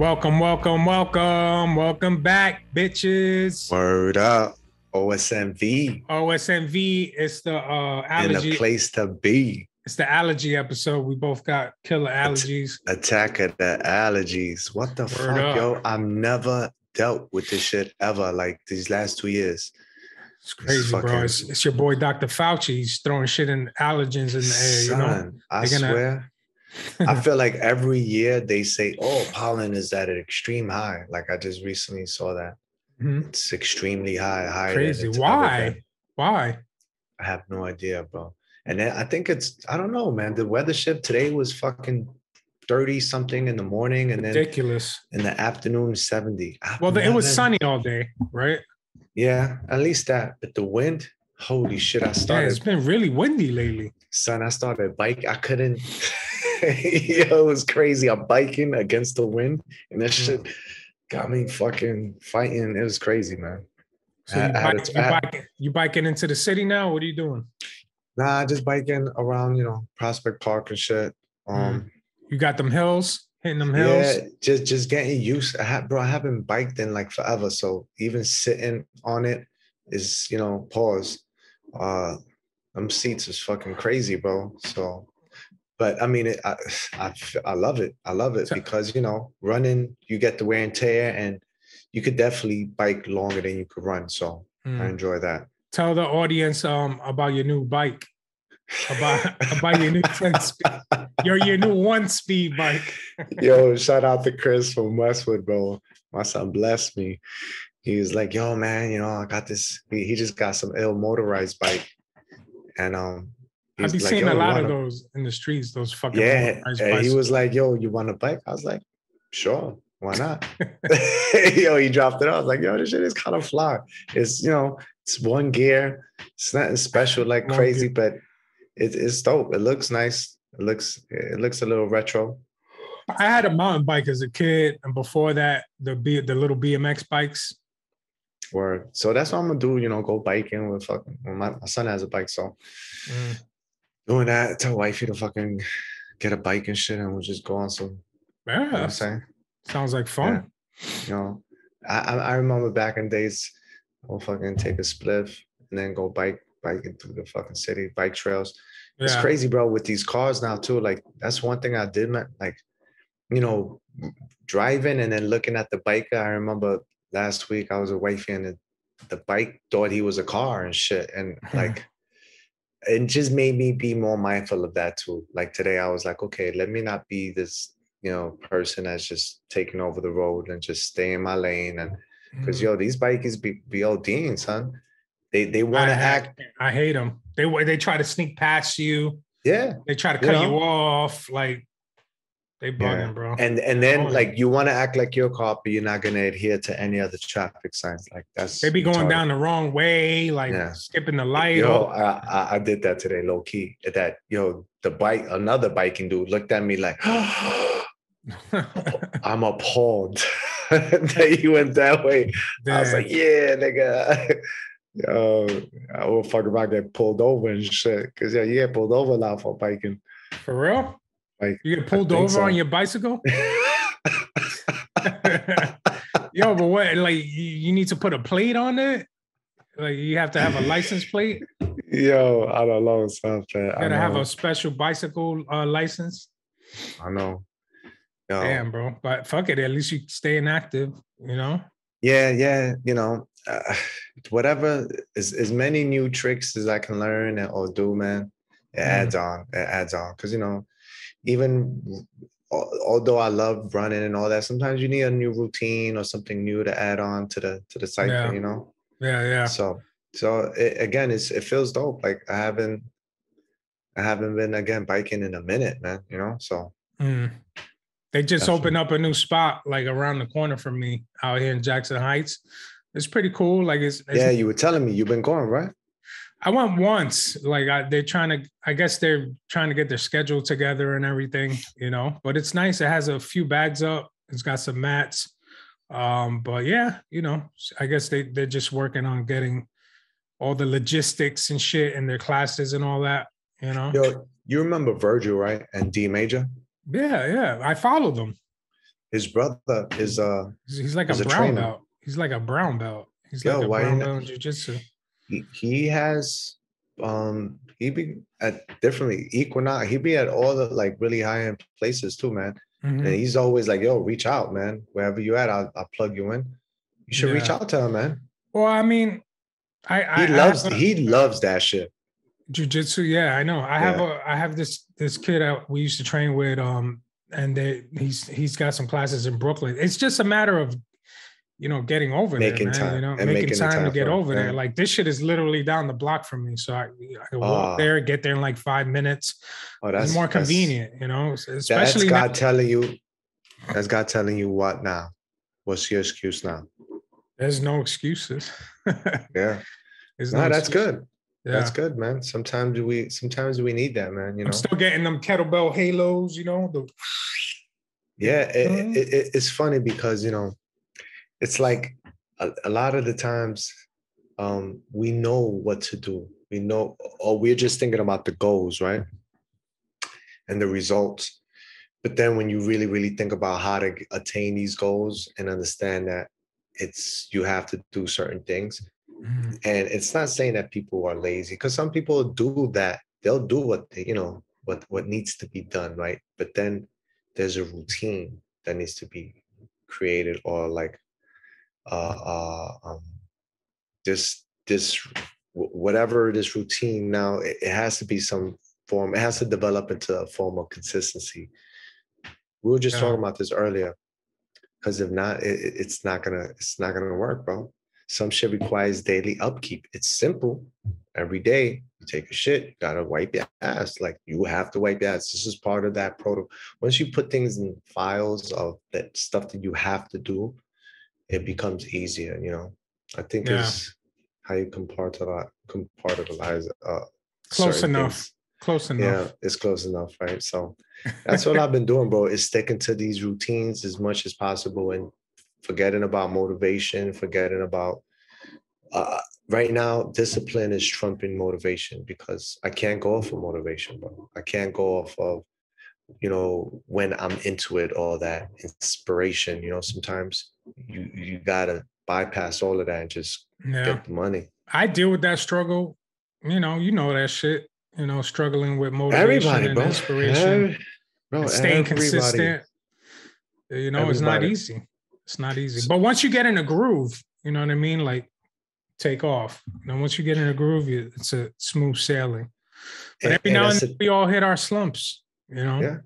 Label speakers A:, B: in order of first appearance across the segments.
A: Welcome, welcome, welcome, welcome back, bitches.
B: Word up. OSMV
A: OSMV is the uh
B: in
A: allergy.
B: a place to be.
A: It's the allergy episode. We both got killer allergies.
B: Attack of the allergies. What the fuck,
A: up.
B: yo? I've never dealt with this shit ever. Like these last two years.
A: It's crazy, bro.
B: fucking-
A: It's, it's your boy Dr. Fauci. He's throwing shit in allergens in the air, you know?
B: I
A: gonna-
B: swear. I feel like every year they say, "Oh, pollen is at an extreme high." Like I just recently saw that
A: Mhm.
B: it's extremely high, higher.
A: Crazy. Why? Why?
B: I have no idea, bro. And then I think it's I don't know, man. The weather shift today was fucking 30 something in the morning and then
A: Ridiculous.
B: in the afternoon 70.
A: Well, it was sunny all day, right?
B: Yeah, at least that. But the wind, holy shit. I
A: Yeah, it's been really windy lately.
B: son, I started a bike. I couldn't yo, it was crazy. I'm biking against the wind, and that
A: Mm.
B: shit got me fucking fighting. It was crazy, man.
A: So you,
B: I- I
A: bike,
B: a-
A: you, biking, you biking into the city now? What are you doing?
B: Nah, just biking around, you know, Prospect Park and shit.
A: Mm.
B: Um,
A: You got them hills, hitting them hills.
B: Yeah, just just getting used. I have, bro. I haven't biked in like forever, so even sitting on it is, you know, pause. Uh, them seats is fucking crazy, bro. So, but I mean, it, I, I I love it. I love it
A: So-
B: because you know, running you get the wear and tear, and you could definitely bike longer than you could run. So I
A: Mm.
B: enjoy that.
A: Tell the audience um about your new bike, about about your new 10 speed, your your new one speed bike.
B: Yo, shout out to Chris from Westwood, bro. My son blessed me. He was like, "Yo, man, you know, I got this." He, he just got some ill motorized bike, and um,
A: I
B: he's
A: be
B: like,
A: seeing a lot of
B: wanna-"
A: those in the streets. Those fucking
B: Yeah, and he was like, "Yo, you want a bike?" I was like, "Sure, why not?" yo, he dropped it. I was like, "Yo, this shit is kind of fly. It's you know, it's one gear. It's nothing special like
A: One
B: crazy, but it, it's dope. It looks nice. It looks it looks a little retro."
A: I had a mountain bike as a kid, and before that, the B, the little BMX bikes.
B: Word. So that's what I'm gonna do. You know, go biking with fucking. Well, my, my son has a bike, so
A: Mm.
B: Doing that. Tell wifey to fucking get a bike and shit, and we'll just go on some. You know
A: Yeah,
B: I'm saying,
A: sounds like fun.
B: you know, I I, remember back in days, I'll fucking take a spliff and then go bike biking through the fucking city, bike trails. It's crazy, bro. With these cars now too, like that's one thing I did, man. Like, you know, driving and then looking at the bike. I remember last week I was a wifey and the, the bike thought he was a car and shit, and like, it just made me be more mindful of that too. Like today, I was like, okay, let me not be this, you know, person that's just taking over the road and just stay in my lane and because
A: Mm.
B: yo, these bikers be be ODing, son. They they want to act,
A: I hate them. They they try to sneak past you.
B: yeah.
A: They try to cut you
B: know?
A: off. Like they bugging, bro.
B: And and then
A: Oh.
B: like you want to act like you're a cop, but you're not gonna adhere to any other traffic signs. Like that's
A: they be going
B: retarded.
A: down the wrong way, like
B: Yeah.
A: skipping the light.
B: Yo,
A: or-
B: I, I I did that today, low key. That yo, the bike, another biking dude looked at me like, I'm appalled that you went that way. I was like, yeah, nigga. Yo, I will fuck I get pulled over and shit. Cause yeah, you get pulled over a lot for biking.
A: For real?
B: Like,
A: You get pulled over
B: so.
A: on your bicycle? Yo, but what? Like, you, you need to put a plate on it? Like, you have to have a license plate?
B: Yo, I don't know, man. I
A: gotta have a special bicycle uh, license?
B: I know. Yo,
A: Damn, bro. But fuck it. At least you staying active, you know?
B: yeah, yeah. You know, uh, whatever as as many new tricks as I can learn and- or do, man. It
A: Mhm.
B: adds on. It adds on. Cause you know, even although I love running and all that, sometimes you need a new routine or something new to add on to the to the cycle.
A: Yeah.
B: You know.
A: Yeah, yeah.
B: So so it, again, it's it feels dope. Like I haven't I haven't been again biking in a minute, man. You know. So
A: Mm. They just opened up a new spot like around the corner from me out here in Jackson Heights. It's pretty cool. Like it's, it's
B: yeah, you were telling me you've been going right.
A: I went once. Like I, they're trying to, I guess they're trying to get their schedule together and everything, you know. But it's nice. It has a few bags up. It's got some mats. Um, but yeah, you know, I guess they they're just working on getting all the logistics and shit and their classes and all that, you know.
B: Yo, you remember Virgil, right? And D Major.
A: Yeah, yeah. I follow them.
B: his brother is uh
A: He's, like a
B: He's a
A: brown belt. He's like a brown belt. He's
B: Yo,
A: like a
B: why
A: brown belt in jiu-jitsu.
B: He, he has um he be at differently equinox he be at all the like really high end places too man
A: Mhm.
B: and he's always like yo reach out man wherever you at i'll, I'll plug you in you should reach out to him man
A: Well, I mean, I I
B: he
A: I
B: loves he loves that shit
A: jujitsu. Yeah, I know. I have a I have this this kid out we used to train with. Um, and they he's he's got some classes in Brooklyn. It's just a matter of you know getting over
B: Making
A: there, man.
B: time,
A: You know, making,
B: making the
A: time, to get
B: it,
A: over there. Like this shit is literally down the block from me, so I I can walk
B: Ah.
A: there, get there in like five minutes.
B: oh that's
A: it's more
B: that's-
A: convenient, you know.
B: that's
A: Especially
B: god
A: now,
B: telling you that's god telling you what now what's your excuse now
A: there's no excuses.
B: yeah
A: There's
B: no, that's good
A: Yeah.
B: that's good man sometimes we sometimes we need that man you know
A: I'm still getting them kettlebell halos, you know. The,
B: Yeah, it, it, it, it's funny because you know, it's like a, a lot of the times um, we know what to do. We know, or we're just thinking about the goals, right, and the results. But then when you really, really think about how to attain these goals and understand that it's you have to do certain things,
A: Mhm.
B: and it's not saying that people are lazy because some people do that. They'll do what they, you know what what needs to be done, right? But then there's a routine that needs to be created or like uh uh um this this whatever this routine now it, it has to be some form it has to develop into a form of consistency. We were just
A: Yeah.
B: talking about this earlier because if not it, it- it's not gonna it's not gonna work bro. Some shit requires daily upkeep. It's simple. Every day you take a shit you gotta wipe your ass. Like you have to wipe your ass. This is part of that protocol once you put things in files of that stuff that you have to do it becomes easier you know i think
A: Yeah.
B: is how you compartmentalize compartmentalize uh
A: Close enough.
B: things.
A: Close enough.
B: yeah it's close enough right so that's what i've been doing bro is sticking to these routines as much as possible and forgetting about motivation forgetting about uh, right now discipline is trumping motivation because i can't go off of motivation bro i can't go off of you know when i'm into it all that inspiration you know sometimes you you gotta bypass all of that and just
A: yeah.
B: get the money
A: I deal with that struggle. You know, you know that shit. You know, struggling with motivation
B: everybody
A: and
B: bro
A: inspiration,
B: Every- bro,
A: and staying
B: everybody.
A: consistent. You know, it's not easy. It's not easy. But once you get in a groove, you know what I mean. Like, take off. You know, once you get in a groove, you, it's a smooth sailing. But every
B: and
A: now and then, we all hit our slumps. You know.
B: Yeah.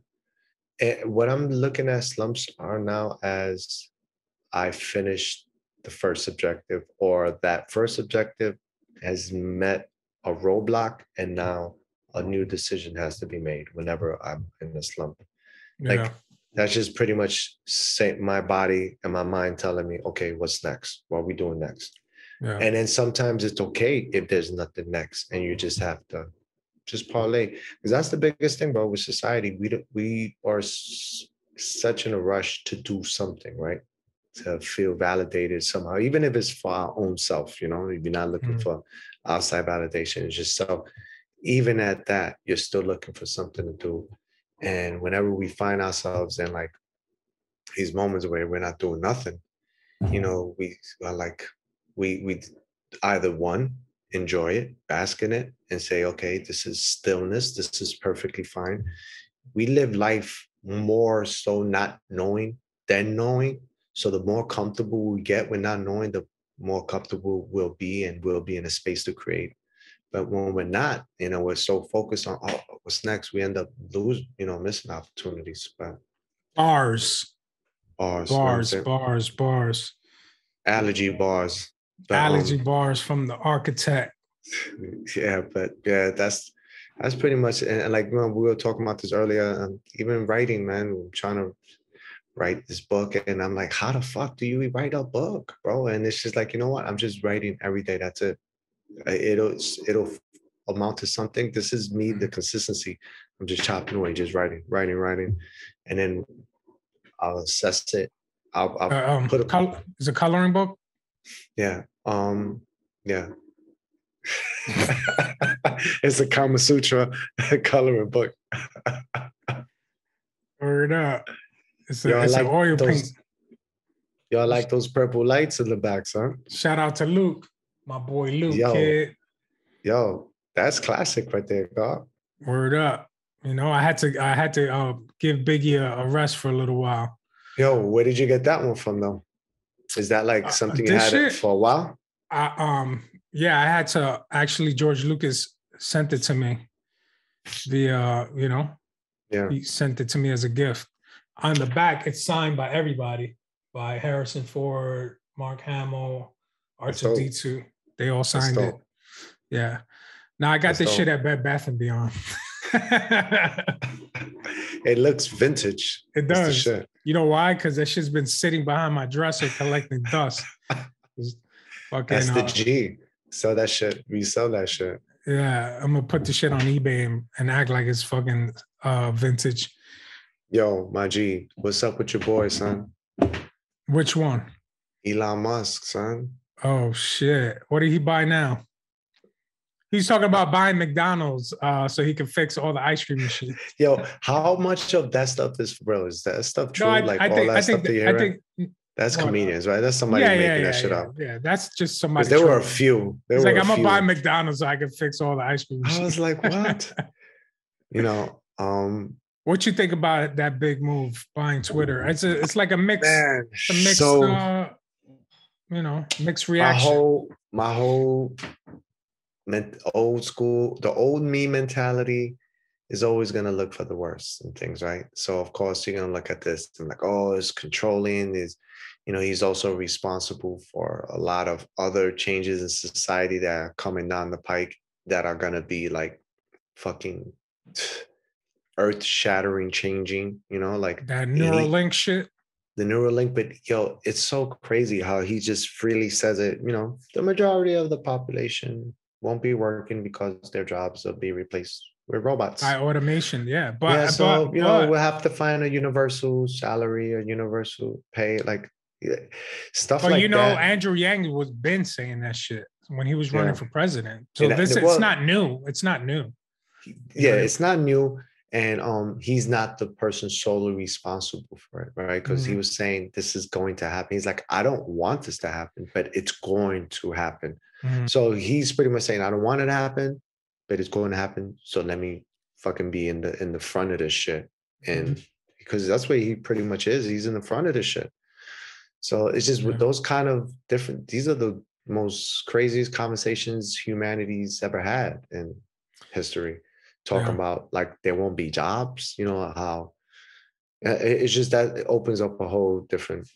B: And what I'm looking at slumps are now as I finished the first objective, or that first objective has met a roadblock, and now a new decision has to be made whenever I'm in a slump.
A: Yeah.
B: Like, That's just pretty much say my body and my mind telling me, okay, what's next? What are we doing next?
A: yeah.
B: And then sometimes it's okay if there's nothing next, and you just have to just parlay. Because that's the biggest thing, bro. With society, we we are s- such in a rush to do something, right? To feel validated somehow, even if it's for our own self. You know, if you're not looking
A: Mm.
B: for outside validation, it's just so Even at that, you're still looking for something to do. And whenever we find ourselves in like these moments where we're not doing nothing, you know, we are like, we we either one enjoy it, bask in it, and say, okay, this is stillness, this is perfectly fine. We live life more so not knowing than knowing. So the more comfortable we get with not knowing, the more comfortable we'll be and we'll be in a space to create. But when we're not, you know, we're so focused on oh, what's next, we end up losing, you know, missing opportunities. But
A: bars,
B: bars, you know
A: bars, bars, bars.
B: allergy bars. But, um,
A: Allergy bars from the architect.
B: yeah but yeah that's that's pretty much and, and like you know, we were talking about this earlier um, even writing man i'm trying to write this book and i'm like how the fuck do you write a book bro and it's just like you know what i'm just writing every day that's it it'll it'll amount to something this is me the consistency i'm just chopping away just writing writing writing and then i'll assess it i'll, I'll
A: Uh, um,
B: put a
A: col- is a coloring book.
B: yeah. Um, yeah. it's a Kama Sutra coloring book.
A: Word up. It's, a, it's
B: like
A: oil
B: those,
A: paint.
B: Y'all like those purple lights in the back, son?
A: Shout out to Luke, my boy Luke,
B: Yo.
A: kid.
B: Yo, that's classic right there, God.
A: Word up. You know, I had to I had to uh, give Biggie a, a rest for a little while.
B: Yo, where did you get that one from, though? Is that like
A: Uh,
B: something you had
A: shit-
B: it for a while?
A: I um yeah, I had to actually George Lucas sent it to me via, you know,
B: Yeah.
A: he sent it to me as a gift. On the back, it's signed by everybody, by Harrison Ford, Mark Hamill, R2
B: dope.
A: D2. They all signed it. Yeah. Now I got
B: That's
A: this shit at Bed Bath and Beyond.
B: it looks vintage.
A: it does. You know why? Because that shit's been sitting behind my dresser collecting dust. It's Fucking,
B: That's the
A: uh,
B: G. Sell that shit. We sell that shit.
A: yeah, I'm gonna put the shit on eBay and, and act like it's fucking uh vintage.
B: Yo, my G, what's up with your boy, son?
A: Which one?
B: Elon Musk, son.
A: Oh shit. What did he buy now? He's talking about buying McDonald's uh so he can fix all the ice cream machines.
B: Yo, how much of that stuff is real? Is that stuff true?
A: No, I,
B: like
A: I
B: all
A: think
B: that
A: I
B: stuff
A: think
B: that you
A: I
B: hear?
A: think
B: That's
A: well,
B: comedians, right? That's somebody
A: yeah,
B: making
A: yeah, yeah,
B: that shit
A: yeah,
B: up.
A: yeah. That's just somebody.
B: There were a few. There
A: He's
B: were
A: like, I'm gonna buy McDonald's so I can fix all the ice cream
B: I was like, what? you know, um,
A: What you think about that big move buying Twitter? It's a it's like a mix,
B: man.
A: a mixed,
B: So
A: uh, you know, mixed reaction.
B: my whole my whole old school, the old me mentality is always gonna look for the worst and things, right? So of course you're gonna look at this and like, oh, it's controlling, is you know, he's also responsible for a lot of other changes in society that are coming down the pike that are gonna be like fucking earth shattering changing, you know, like
A: that
B: he-
A: Neuralink shit.
B: the Neuralink, but yo, it's so crazy how he just freely says it. You know, the majority of the population won't be working because their jobs will be replaced with robots.
A: by automation. Yeah, but
B: yeah, so
A: but,
B: you know,
A: but-
B: we'll have to find a universal salary, a universal pay, like stuff
A: But
B: like
A: you know,
B: that.
A: Andrew Yang was been saying that shit when he was running
B: Yeah.
A: for president. So
B: And
A: this
B: well-
A: it's not new. It's not new.
B: yeah, it's not new. And um, he's not the person solely responsible for it, right? Because he
A: Mhm.
B: was saying this is going to happen. He's like, I don't want this to happen, but it's going to happen.
A: Mhm.
B: So he's pretty much saying, I don't want it to happen, but it's going to happen. So let me fucking be in the in the front of this shit. And because that's what he pretty much is. He's in the front of this shit. So it's just with those kind of different, these are the most craziest conversations humanity's ever had in history. Talking
A: Yeah.
B: about like there won't be jobs, you know, how uh, it's just that it opens up a whole different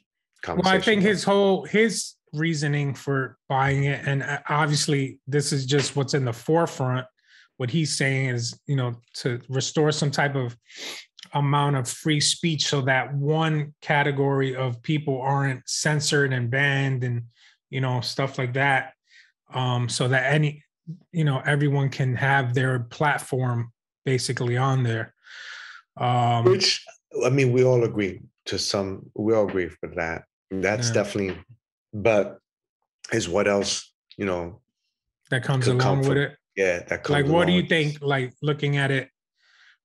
B: conversation. Well.
A: I think his whole his reasoning for buying it, and uh, obviously this is just what's in the forefront. What he's saying is, you know, to restore some type of amount of free speech so that one category of people aren't censored and banned and you know stuff like that um so that any you know everyone can have their platform basically on there um
B: Which I mean, we all agree to some. We all agree with that. That's
A: Yeah.
B: definitely. But is what else? You know,
A: that comes along with it
B: yeah. That comes
A: like what do you think like looking at it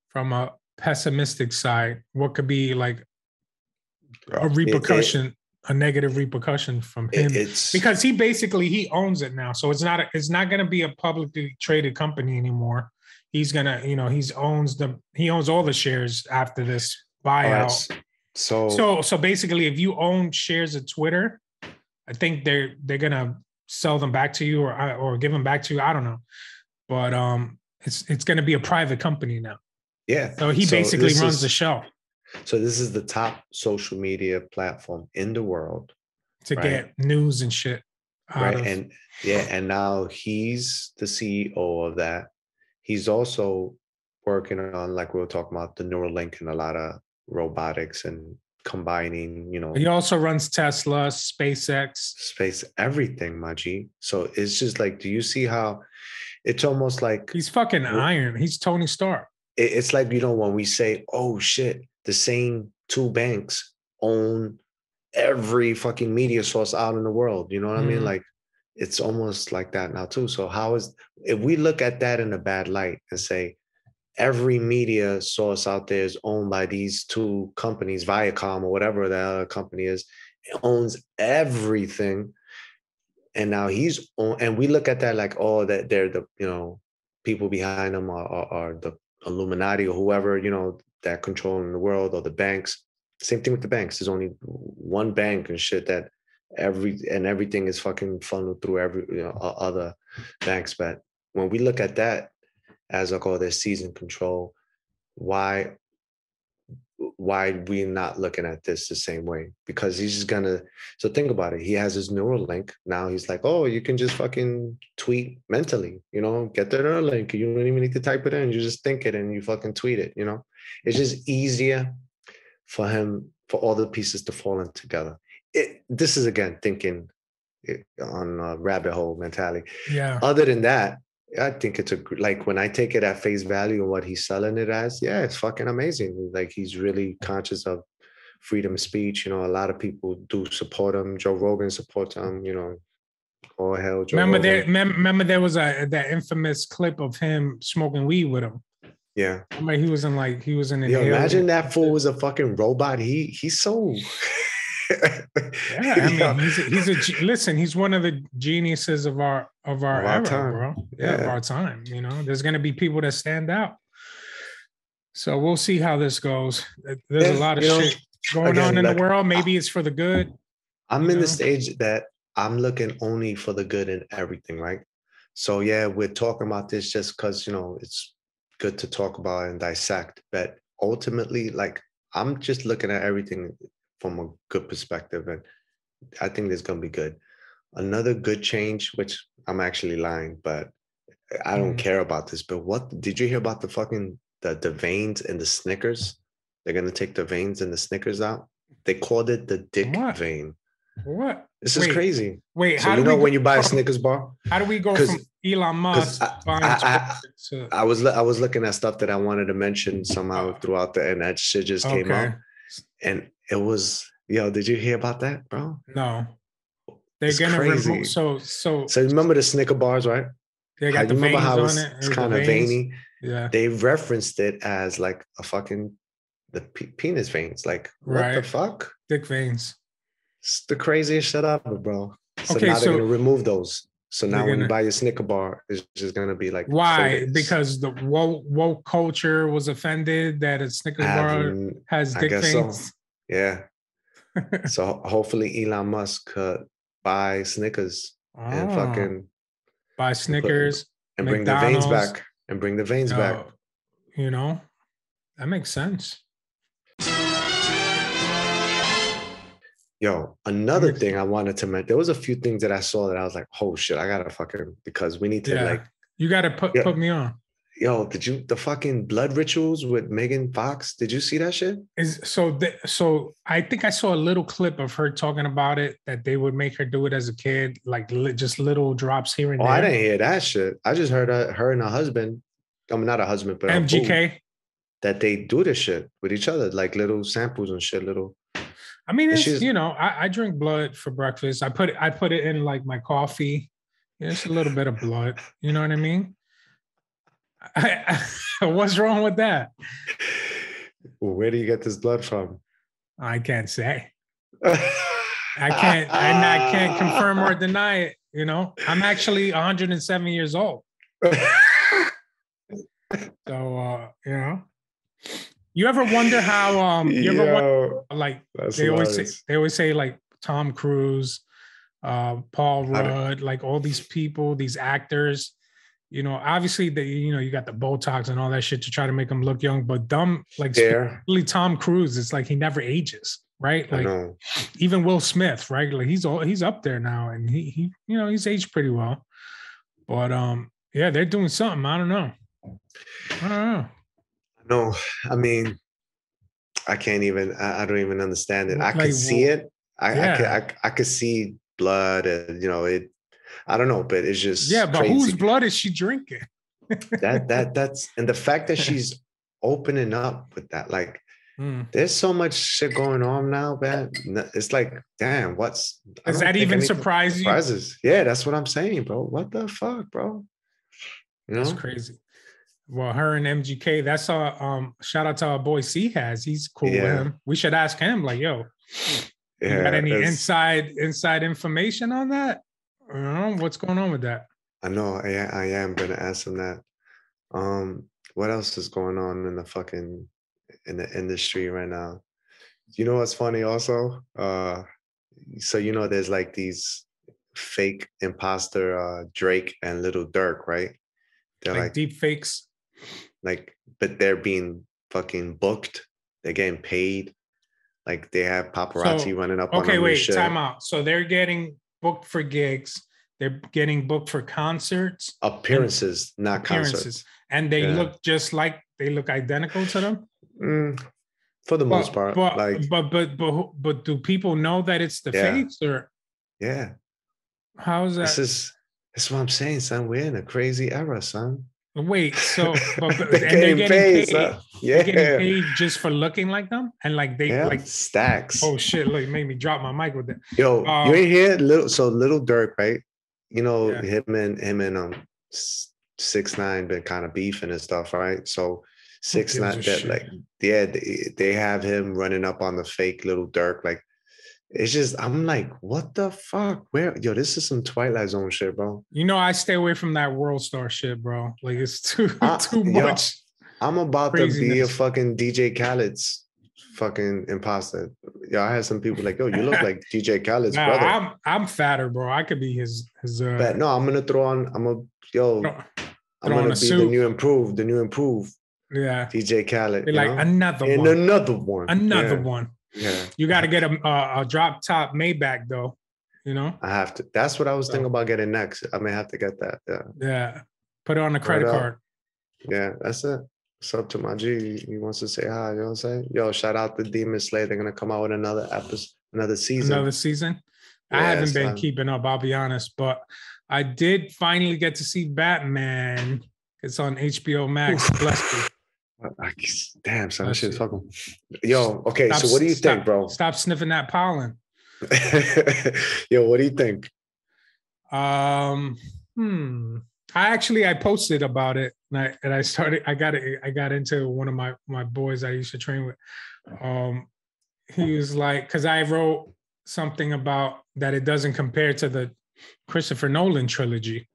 A: from a pessimistic side what could be like a repercussion a negative repercussion from him
B: it's
A: because he basically he owns it now. So it's not a, it's not going to be a publicly traded company anymore. He's going to you know he's owns the he owns all the shares after this buyout.
B: s- So,
A: so so basically if you own shares of twitter i think they're they're going to sell them back to you or or give them back to you. I don't know. But um it's it's going to be a private company now.
B: Yeah.
A: so he
B: So
A: basically runs
B: is-
A: the show
B: So this is the top social media platform in the world,
A: to
B: Right.
A: get news and shit out
B: right?
A: of
B: And yeah, and now he's the CEO of that. He's also working on, like we were talking about, the Neuralink and a lot of robotics and combining, you know,
A: he also runs tesla spacex
B: space everything, Maji. So it's just like, do you see how it's almost like
A: he's fucking iron he's tony stark
B: it's like you know when we say, "Oh shit," the same two banks own every fucking media source out in the world. You know what I mean?
A: Mhm.
B: Like it's almost like that now too. So how is if we look at that in a bad light and say, every media source out there is owned by these two companies, Viacom or whatever the other company is, owns everything. And now he's on, and we look at that like, oh, that they're the, you know, people behind them are, are, are the Illuminati or whoever, you know, that control in the world or the banks. Same thing with the banks. There's only one bank and shit that every and everything is fucking funneled through every you know other banks. But when we look at that as like all this season control, why why we not looking at this the same way? Because he's just gonna so think about it. He has his Neuralink. Now he's like, oh, you can just fucking tweet mentally, you know, get the Neuralink. You don't even need to type it in. You just think it and you fucking tweet it, you know. It's just easier for him for all the pieces to fall in together. It, this is again thinking eh, on a rabbit hole mentality.
A: Yeah.
B: Other than that, I think it's a like when I take it at face value and what he's selling it as, yeah, it's fucking amazing. Like he's really conscious of freedom of speech. You know, a lot of people do support him. Joe Rogan supports him. You know, all hell.
A: Joe remember Rogan. there? Remember there was a that infamous clip of him smoking weed with him.
B: Yeah.
A: I mean, he was in like he was in.
B: Yo, imagine that fool was a fucking robot. He he's so.
A: yeah, I mean, he's a, he's a listen. He's one of the geniuses of our of our, of our era, time. bro. Yeah, yeah, of our time. You know, there's going to be people that stand out. So we'll see how this goes. There's yeah, a lot of shit know, going again, on in like, the world. Maybe it's for the good.
B: I'm in know? the stage that I'm looking only for the good in everything, right? So yeah, we're talking about this just because you know it's good to talk about and dissect, but ultimately, like I'm just looking at everything from a good perspective. And I think this going to be good. Another good change, which I'm actually lying, but I don't mm. care about this. But what did you hear about the fucking the, the veins in the Snickers? They're gonna take the veins and the Snickers out. They called it the dick what? vein.
A: What?
B: This wait, is crazy.
A: Wait,
B: so how you know when you buy a Snickers bar?
A: How do we go from Elon Musk I,
B: I, I, I, was I was looking at stuff that I wanted to mention somehow throughout the and that shit just okay. came out. And it was yo. Did you hear about that, bro?
A: No. They're it's gonna crazy. remove so so.
B: So remember the Snicker bars, right?
A: They got how, the remember how
B: it's,
A: it,
B: it's kind of veiny.
A: Yeah.
B: They referenced it as like a fucking the pe- penis veins. Like what right. the fuck?
A: Dick veins.
B: It's the craziest shit ever, bro. So okay, now so they're gonna remove those. So now when you buy your Snicker bar, it's just gonna be like
A: why? Because the woke, woke culture was offended that a Snicker bar has dick veins.
B: So. Yeah, so hopefully Elon Musk could buy Snickers oh. and fucking
A: buy Snickers
B: and, bring the veins back and bring the veins uh, back.
A: You know, that makes sense.
B: Yo, another thing I wanted to mention. There was a few things that I saw that I was like, "Oh shit, I gotta fucking," because we need to yeah. like.
A: You gotta put yeah. put me on
B: yo, did you the fucking blood rituals with Megan Fox? Did you see that shit?
A: Is so the, so I think I saw a little clip of her talking about it that they would make her do it as a kid, like li- just little drops here and
B: oh,
A: there.
B: I didn't hear that shit. I just heard her, her and her husband. I mean, not a husband, but
A: MGK.
B: that they do this shit with each other, like little samples and shit, little.
A: I mean, it's you know, I, I drink blood for breakfast. I put it, I put it in like my coffee. It's a little bit of blood. You know what I mean? what's wrong with that?
B: where do you get this blood from?
A: I can't say. I can't. and I can't confirm or deny it. You know, I'm actually 107 years old. so uh, you know, you ever wonder how um you ever Yo, wonder, like they always say, they always say like Tom Cruise, uh, Paul Rudd, like all these people, these actors you know, obviously the you know you got the Botox and all that shit to try to make them look young, but dumb like really Tom Cruise, it's like he never ages, right? Like even Will Smith, right? Like he's all he's up there now, and he he you know he's aged pretty well, but um yeah, they're doing something. I don't know. I don't know.
B: No, I mean, I can't even. I, I don't even understand it. I like, could see it. I yeah. I could I, I could see blood, and you know it I don't know, but it's just
A: yeah. But crazy. whose blood is she drinking?
B: that that that's and the fact that she's opening up with that, like, mm. there's so much shit going on now, man. It's like, damn, what's
A: does that even surprise you?
B: Surprises, yeah. That's what I'm saying, bro. What the fuck, bro?
A: You know? That's crazy. Well, her and MGK. That's our um. Shout out to our boy C has. He's cool with him. We should ask him. Like, yo, you got any
B: that's-
A: inside inside information on that? Know, what's going on with that?
B: I know. I, I am gonna ask him that. Um, what else is going on in the fucking in the industry right now? You know what's funny also? Uh, so you know there's like these fake imposter uh Drake and Lil Durk, right? They're
A: Like,
B: like,
A: deep fakes.
B: Like, but they're being fucking booked. They're getting paid. Like they have paparazzi
A: So,
B: running up on
A: Okay, wait, time out. So they're getting booked for gigs. They're getting booked for concerts,
B: Appearances, not concerts.
A: and they
B: Yeah.
A: look just like they look identical to them.
B: Mm, for the most part,
A: but,
B: like
A: but but but but do people know that it's the
B: Yeah.
A: fakes or
B: yeah.
A: how is that?
B: This is this is what I'm saying, son. We're in a crazy era, son.
A: Wait, so but, but-
B: they're
A: and they're
B: getting paid,
A: paid. They're
B: Yeah,
A: getting paid just for looking like them, and like they
B: yeah.
A: like.
B: stacks.
A: Oh shit! Look, made me drop my mic with that.
B: Yo,
A: um,
B: you ain't here, little so Lil Durk, right? You know
A: Yeah.
B: him and him and um six nine been kind of beefing and stuff, right? So six nine that
A: shit?
B: like yeah, they, they have him running up on the fake Lil Durk, like. It's just I'm like, what the fuck? Where yo, this is some Twilight Zone shit, bro.
A: You know, I stay away from that world star shit, bro. Like it's too too
B: yo,
A: much.
B: I'm about to be a fucking DJ Khaled's fucking imposter. Yeah, I had some people like, yo, you look like DJ Khaled's
A: Nah,
B: brother.
A: I'm I'm fatter, bro. I could be his his. Uh,
B: but no, I'm gonna throw on. I'm a yo.
A: throw-
B: I'm
A: throw
B: gonna be the new improved. the new improved.
A: yeah,
B: DJ Khaled.
A: be like
B: know?
A: another
B: and
A: one,
B: another one,
A: another
B: yeah,
A: one.
B: Yeah,
A: You got to get a, a a drop top Maybach though. You know,
B: I have to. That's what I was thinking about getting next. I may have to get that. Yeah,
A: yeah. Put it on a credit
B: up.
A: card.
B: yeah, that's it. What's up to my G? He wants to say hi. You know what I'm saying? Yo, shout out to Demon Slayer. They're gonna come out with another episode, another season.
A: Another season. I haven't been keeping up. I'll be honest, but I did finally get to see Batman. It's on HBO Max. Bless me.
B: I- Damn, son, that shit's fucking. Yo, okay,
A: Stop-
B: so what do you
A: stop-
B: think, bro?
A: Stop sniffing that pollen.
B: Yo, what do you think?
A: Um, hmm. I actually I posted about it and I and I started I got it I got into one of my my boys I used to train with. Um he was like because I wrote something about that it doesn't compare to the Christopher Nolan trilogy.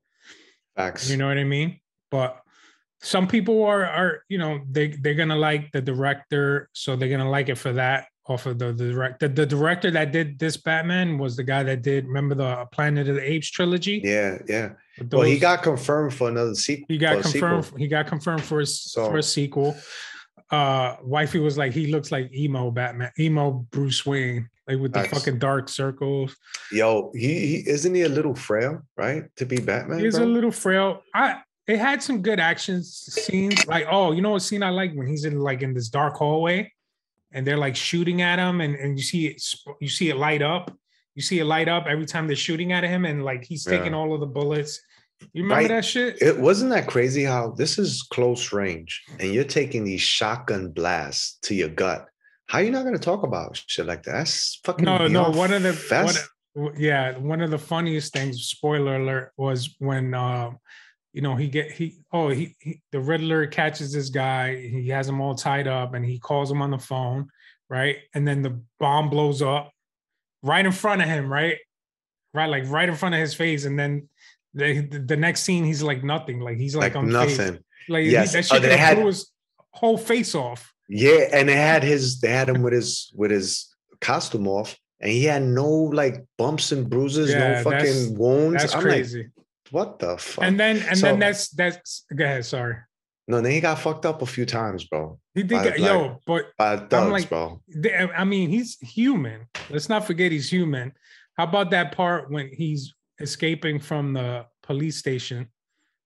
B: Facts.
A: You know what I mean? But some people are are you know they they're gonna like the director, so they're gonna like it for that. Off of the, the director, the director that did this Batman was the guy that did remember the Planet of the Apes trilogy.
B: yeah, yeah.
A: With
B: Well, he got confirmed for another sequel.
A: he got
B: sequel.
A: confirmed. He got confirmed for his
B: So-
A: for a sequel. Uh, wifey was like, he looks like emo Batman, emo Bruce Wayne, like with the
B: Facts.
A: fucking dark circles.
B: Yo, he, he isn't he a little frail, right? To be Batman.
A: He's
B: bro?
A: a little frail. I it had some good action scenes. Like, oh, you know what scene I like when he's in like in this dark hallway, and they're like shooting at him, and and you see it, you see it light up. You see it light up every time they're shooting at him, and like he's taking
B: Yeah.
A: all of the bullets. You remember
B: Right.
A: that shit?
B: It wasn't that crazy how this is close range and you're taking these shotgun blasts to your gut. How you not gonna talk about shit like that? That's fucking
A: no, no. One of the one, yeah, one of the funniest things. Spoiler alert was when uh, you know he get he oh he, he the Riddler catches this guy. He has him all tied up, and he calls him on the phone, right? And then the bomb blows up right in front of him, right? Right, like right in front of his face, and then the the next scene he's like nothing, like he's like,
B: like
A: on
B: nothing.
A: like he-
B: Yes.
A: that
B: Oh,
A: shit
B: they had-
A: blew his whole face off.
B: Yeah, and they had his they had him with his with his costume off, and he had no like bumps and bruises,
A: Yeah,
B: no
A: that's-
B: fucking wounds.
A: That's
B: I'm
A: crazy.
B: like, what the fuck?
A: and then and
B: So-
A: then that's that's go ahead. Sorry.
B: no, then he got fucked up a few times, bro.
A: He did
B: By,
A: get, yo, but
B: thugs,
A: like-
B: bro.
A: I mean, he's human. Let's not forget he's human. How about that part when he's escaping from the police station?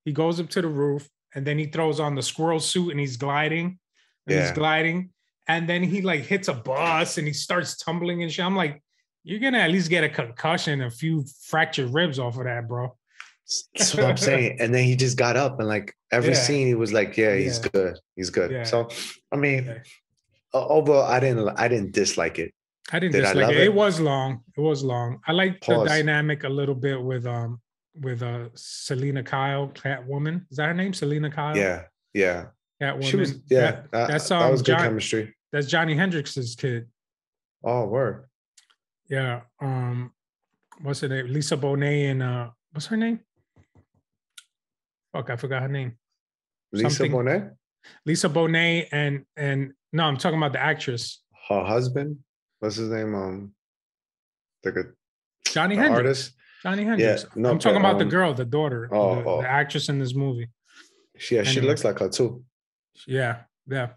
A: He goes up to the roof and then he throws on the squirrel suit and he's gliding. And he's gliding. And then he like hits a bus and he starts tumbling and shit. I'm like, you're gonna at least get a concussion, a few fractured ribs off of that, bro.
B: That's what I'm saying. And then he just got up and like every
A: Yeah.
B: scene he was like, yeah, he's
A: Yeah.
B: good. He's good.
A: Yeah.
B: So I mean,
A: Yeah.
B: o- overall, I didn't I didn't dislike it.
A: I didn't
B: Did
A: dislike
B: love
A: it. it.
B: it?
A: was long. It was long. I like the dynamic a little bit with um with uh Selina Kyle, Catwoman. Is that her name? Selina Kyle.
B: Yeah. Yeah,
A: Catwoman.
B: she was. Yeah,
A: That-
B: that,
A: that's,
B: that
A: um,
B: was good
A: John-
B: chemistry.
A: that's Johnny Hendrix's kid.
B: Oh, word.
A: Yeah. Um, what's her name? Lisa Bonet and uh, what's her name? Fuck, I forgot her name.
B: Lisa
A: Something-
B: Bonet,
A: Lisa Bonet and and no, I'm talking about the actress
B: her husband. What's his name? Um, the good
A: Johnny
B: the
A: Hendrix.
B: artist.
A: Johnny Hendrix.
B: no,
A: I'm talking
B: but,
A: about the
B: um,
A: girl, the daughter,
B: oh,
A: the,
B: oh.
A: the actress in this movie.
B: She, yeah, she looks like her too.
A: Yeah, yeah.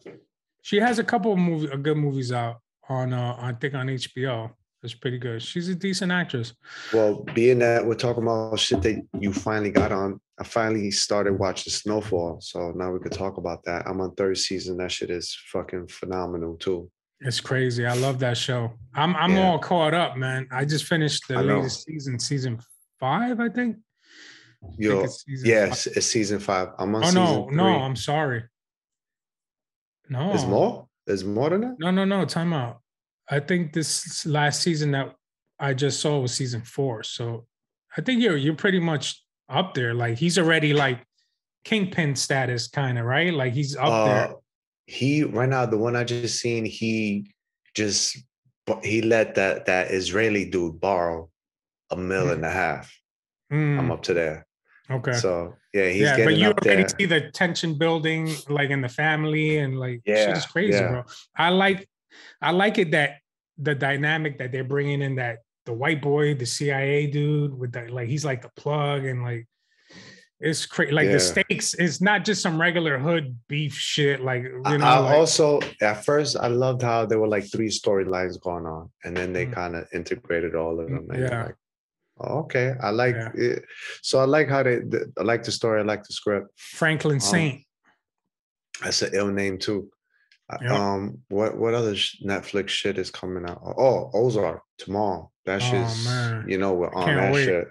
A: She has a couple of movie, good movies out on, uh, I think on HBO. It's pretty good. She's a decent actress.
B: Well, being that we're talking about shit that you finally got on, I finally started watching Snowfall. So now we could talk about that. I'm on third season. That shit is fucking phenomenal too.
A: It's crazy. I love that show. I'm I'm
B: Yeah.
A: all caught up, man. I just finished the
B: I know.
A: latest season, season five, I think. I think it's season
B: yeah,
A: five.
B: it's, it's season five. I'm on
A: Oh no,
B: three.
A: no, I'm sorry. No,
B: There's more. There's more than that.
A: No, no, no. Time out. I think this last season that I just saw was season four. So I think you're you're pretty much up there. Like he's already like kingpin status, kind of right. Like he's up there.
B: Uh, he right now the one I just seen. He just he let that that Israeli dude borrow a mil
A: Mm.
B: and a half.
A: Mm,
B: I'm up to there.
A: okay.
B: So yeah, he's
A: yeah, but you already
B: there.
A: see the tension building, like in the family, and like shit is crazy,
B: yeah.
A: bro. I like, I like it that the dynamic that they're bringing in that the white boy, the CIA dude with that, like he's like the plug, and like it's crazy. Like
B: Yeah.
A: the stakes, it's not just some regular hood beef shit. Like you know,
B: I
A: like,
B: also at first I loved how there were like three storylines going on, and then they
A: Mm.
B: kind of integrated all of them. and
A: yeah.
B: like, oh, okay, I like
A: Yeah.
B: it. So I like how they. The, I like the story. I like the script.
A: Franklin
B: um,
A: Saint.
B: That's an ill name too. Uh,
A: Yeah.
B: Um, what what other Netflix shit is coming out? Oh, Ozark tomorrow. That
A: Oh,
B: shit's
A: man.
B: you know we're on that
A: wait.
B: shit.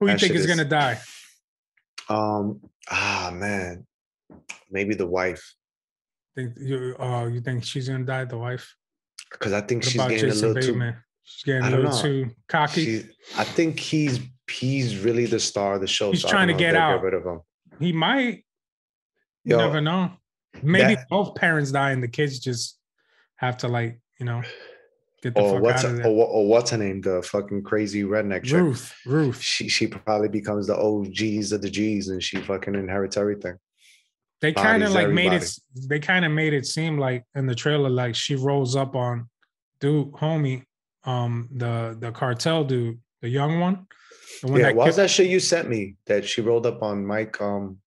A: Who you think is
B: is-
A: gonna die?
B: Um, ah man, maybe the wife
A: Think you? Uh, you think she's gonna die? The wife?
B: because I think
A: What
B: she's getting a
A: Jason
B: little too.
A: She's getting a little
B: know.
A: too cocky.
B: She, I think he's he's really the star of the show.
A: He's
B: so
A: trying to get out.
B: rid of him.
A: He might. You
B: Yo,
A: never know. Maybe
B: that-
A: both parents die and the kids just have to like, you know, get the
B: or
A: fuck
B: what's
A: out of
B: her,
A: there.
B: or, what- or what's her name? The fucking crazy redneck chick.
A: Ruth, Ruth.
B: She she probably becomes the OGs of the G's and she fucking inherits everything.
A: They kind of like made it. They kind of made it seem like in the trailer, like she rolls up on dude, homie, um, the the cartel dude, the young one, the one
B: yeah,
A: that
B: what was that shit you sent me that she rolled up on Mike? Um,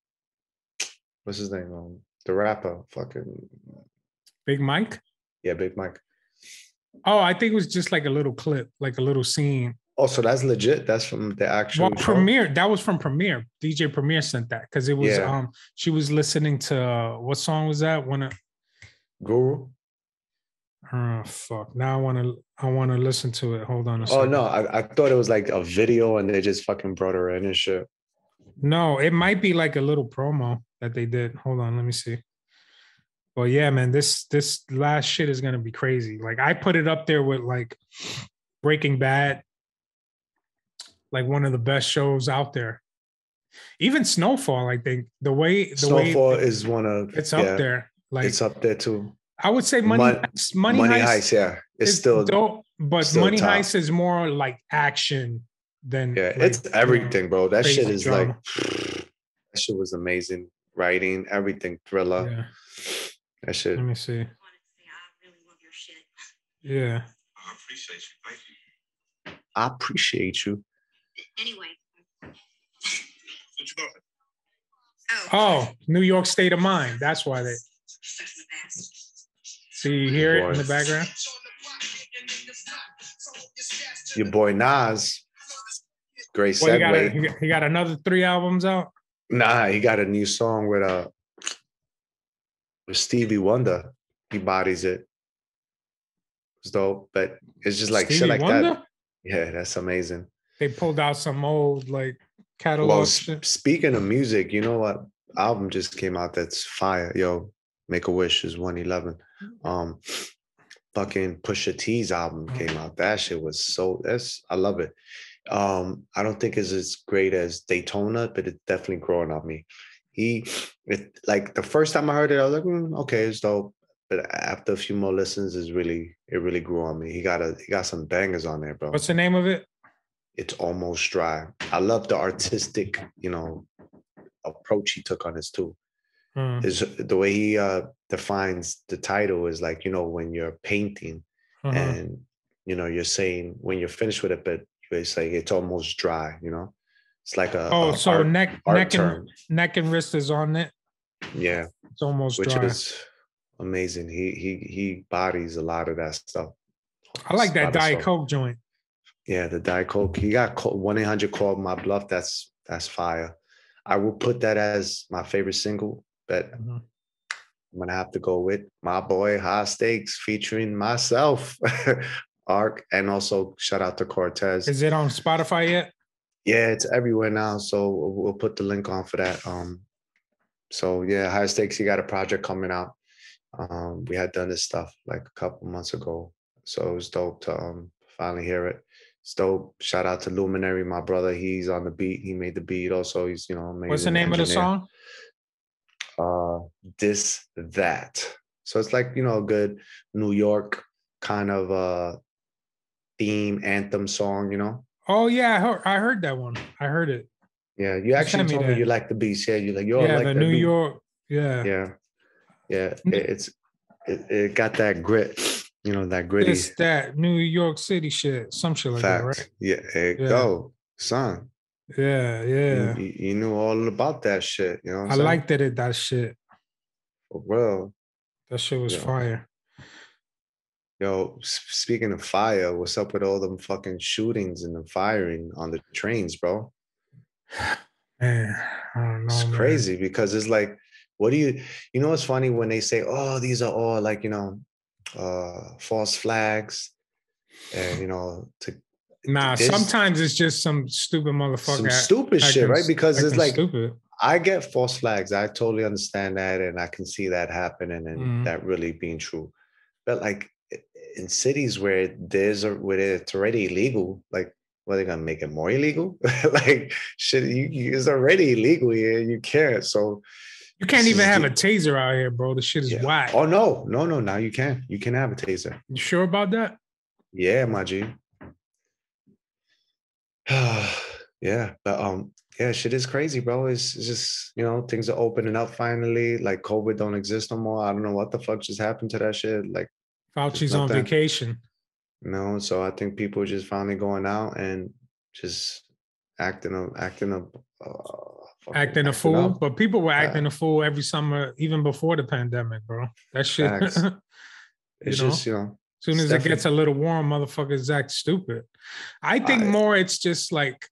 B: what's his name? Um, the rapper, fucking
A: Big Mike.
B: yeah, Big Mike.
A: Oh, I think it was just like a little clip, like a little scene.
B: Oh, so that's legit. That's from the actual
A: Well,
B: show?
A: Premiere, that was from Premiere. DJ Premiere sent that because it was
B: Yeah.
A: um she was listening to uh, what song was that? One of
B: Guru.
A: oh fuck. Now I want to I want to listen to it. Hold on a
B: Oh no, I, I thought it was like a video and they just fucking brought her in and shit.
A: No, it might be like a little promo that they did. Hold on, let me see. Well, yeah, man, this this last shit is gonna be crazy. Like I put it up there with like Breaking Bad, like one of the best shows out there. Even Snowfall, I think the way the
B: Snowfall
A: way
B: is one of
A: it's up
B: yeah,
A: there. Like
B: it's up there too.
A: I would say Money
B: Mon-
A: Heist, Money,
B: Money,
A: Heist,
B: Heist, yeah, it's still
A: dope, but
B: still
A: Money
B: top.
A: Heist is more like action than
B: yeah,
A: like,
B: it's everything, bro. That shit is
A: drama.
B: like that shit was amazing. Writing, everything, thriller.
A: Yeah,
B: That shit.
A: let me see.
C: wanted to say I really love your shit.
A: Yeah.
D: I appreciate you. Thank you.
B: I appreciate you.
C: Anyway.
D: What you doing?
C: Oh.
A: Oh, New York State of Mind. That's why they.
C: Stuff in the past.
A: So you hear it in the background?
B: Your boy Nas. Great
A: Well, he got, a,
B: segue.
A: he, got, he got another three albums out.
B: Nah, he got a new song with uh with Stevie Wonder. He bodies it. It's dope, but it's just like
A: Stevie
B: shit like
A: Wonder?
B: that. Yeah, that's amazing.
A: They pulled out some old like catalog
B: Well, speaking of music, you know what album just came out that's fire? Yo, Make a Wish is 111. Um fucking Pusha T's album
A: Oh.
B: came out. That shit was so that's I love it. Um, I don't think it's as great as Daytona, but it's definitely growing on me. he it, like the first time I heard it, I was like, "Mm, okay, it's dope. But after a few more listens, is really it really grew on me. He got a he got some bangers on there, bro.
A: What's the name of it?
B: It's almost dry. I love the artistic, you know, approach he took on this too.
A: Hmm,
B: Is the way he uh defines the title is like, you know, when you're painting
A: uh-huh.
B: and you know, you're saying when you're finished with it, but it's like it's almost dry, you know. It's like a
A: Oh,
B: a
A: so
B: art-
A: neck,
B: art
A: neck, and neck and wrist is on it.
B: yeah,
A: It's almost
B: which
A: dry.
B: is amazing. He he he bodies a lot of that stuff.
A: I like that Diet. Coke joint.
B: Yeah, the Diet Coke. He got one eight hundred called my bluff. That's that's fire. I will put that as my favorite single, but
A: Mhm.
B: I'm gonna have to go with my boy High Stakes featuring myself, Arc, and also shout out to Cortez.
A: Is it on Spotify yet?
B: Yeah, it's everywhere now. So we'll put the link on for that. Um, so yeah, High Stakes. He got a project coming out. Um, we had done this stuff like a couple months ago, so it was dope to um finally hear it. It's dope. Shout out to Luminary, my brother. He's on the beat. He made the beat. Also, he's you know.
A: What's the name of the song?
B: Uh, this that. So it's like you know a good New York kind of uh theme anthem song. You know.
A: Oh yeah, I heard, I heard that one. I heard it.
B: Yeah, you actually
A: sent me
B: told me you like the beats. Yeah, you like you
A: yeah,
B: like
A: the New
B: beat.
A: York. Yeah.
B: yeah yeah
A: mm.
B: it, it's it, it got that grit you know that gritty
A: It's that New York City shit. Some shit like that, right?
B: yeah
A: Yeah.
B: go son
A: Yeah, yeah.
B: you, you knew all about that shit you know
A: I
B: saying?
A: liked it that shit.
B: For real
A: That shit was
B: Yeah.
A: fire.
B: Yo speaking of fire what's up with all them fucking shootings and the firing on the trains bro
A: Man, I don't know.
B: it's
A: man.
B: crazy because it's like what do you you know what's funny when they say oh these are all like you know uh false flags and you know to
A: Nah, sometimes it's just some stupid
B: some
A: motherfucker.
B: stupid shit
A: acting
B: right
A: s-
B: because it's like
A: stupid.
B: I get false flags. I totally understand that, and I can see that happening and
A: Mhm.
B: that really being true. But like i- in cities where there's a where it's already illegal, like what are they gonna make it more illegal? like shit, you, you- it's already illegal here. You can't. So
A: You can't even have a taser out here, bro. The shit is
B: yeah.
A: whack.
B: Oh no, no, no. Now you can. You can have a taser.
A: You sure about that?
B: Yeah, my G. yeah, but um, yeah, shit is crazy, bro. It's, it's just you know things are opening up finally. Like COVID don't exist no more. I don't know what the fuck just happened to that shit. Like
A: Fauci's on vacation.
B: you know, so I think people are just finally going out and just acting a acting a uh,
A: acting a fool.
B: up.
A: But people were acting
B: Yeah.
A: a fool every summer, even before the pandemic, bro. That shit.
B: It's
A: know?
B: just you know
A: As
B: soon
A: as it gets a little warm, motherfuckers act stupid. I think
B: I-
A: more it's just like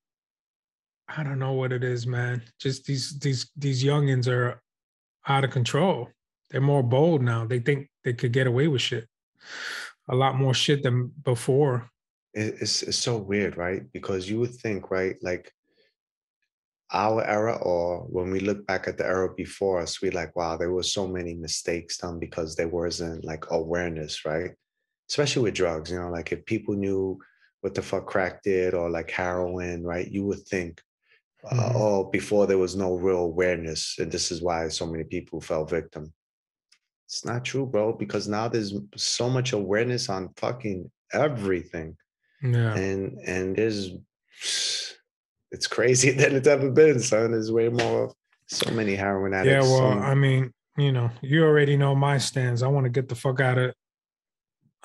A: I don't know what it is, man. Just these these these youngins are out of control. They're more bold now. They think they could get away with shit. A lot more shit than before.
B: it- it's it's so weird, right? Because you would think, right, like our era, or when we look back at the era before us, we like, wow, there were so many mistakes done because there wasn't like awareness, right? Especially with drugs, you know, like if people knew what the fuck crack did or like heroin, right? You would think, uh,
A: Mhm.
B: oh, before there was no real awareness, and this is why so many people fell victim. It's not true, bro, because now there's so much awareness on fucking everything
A: Yeah.
B: and and there's it's crazy than it's ever been, son. There's way more so many heroin addicts.
A: Yeah, well,
B: so-
A: I mean, you know, you already know my stance. I want to get the fuck out of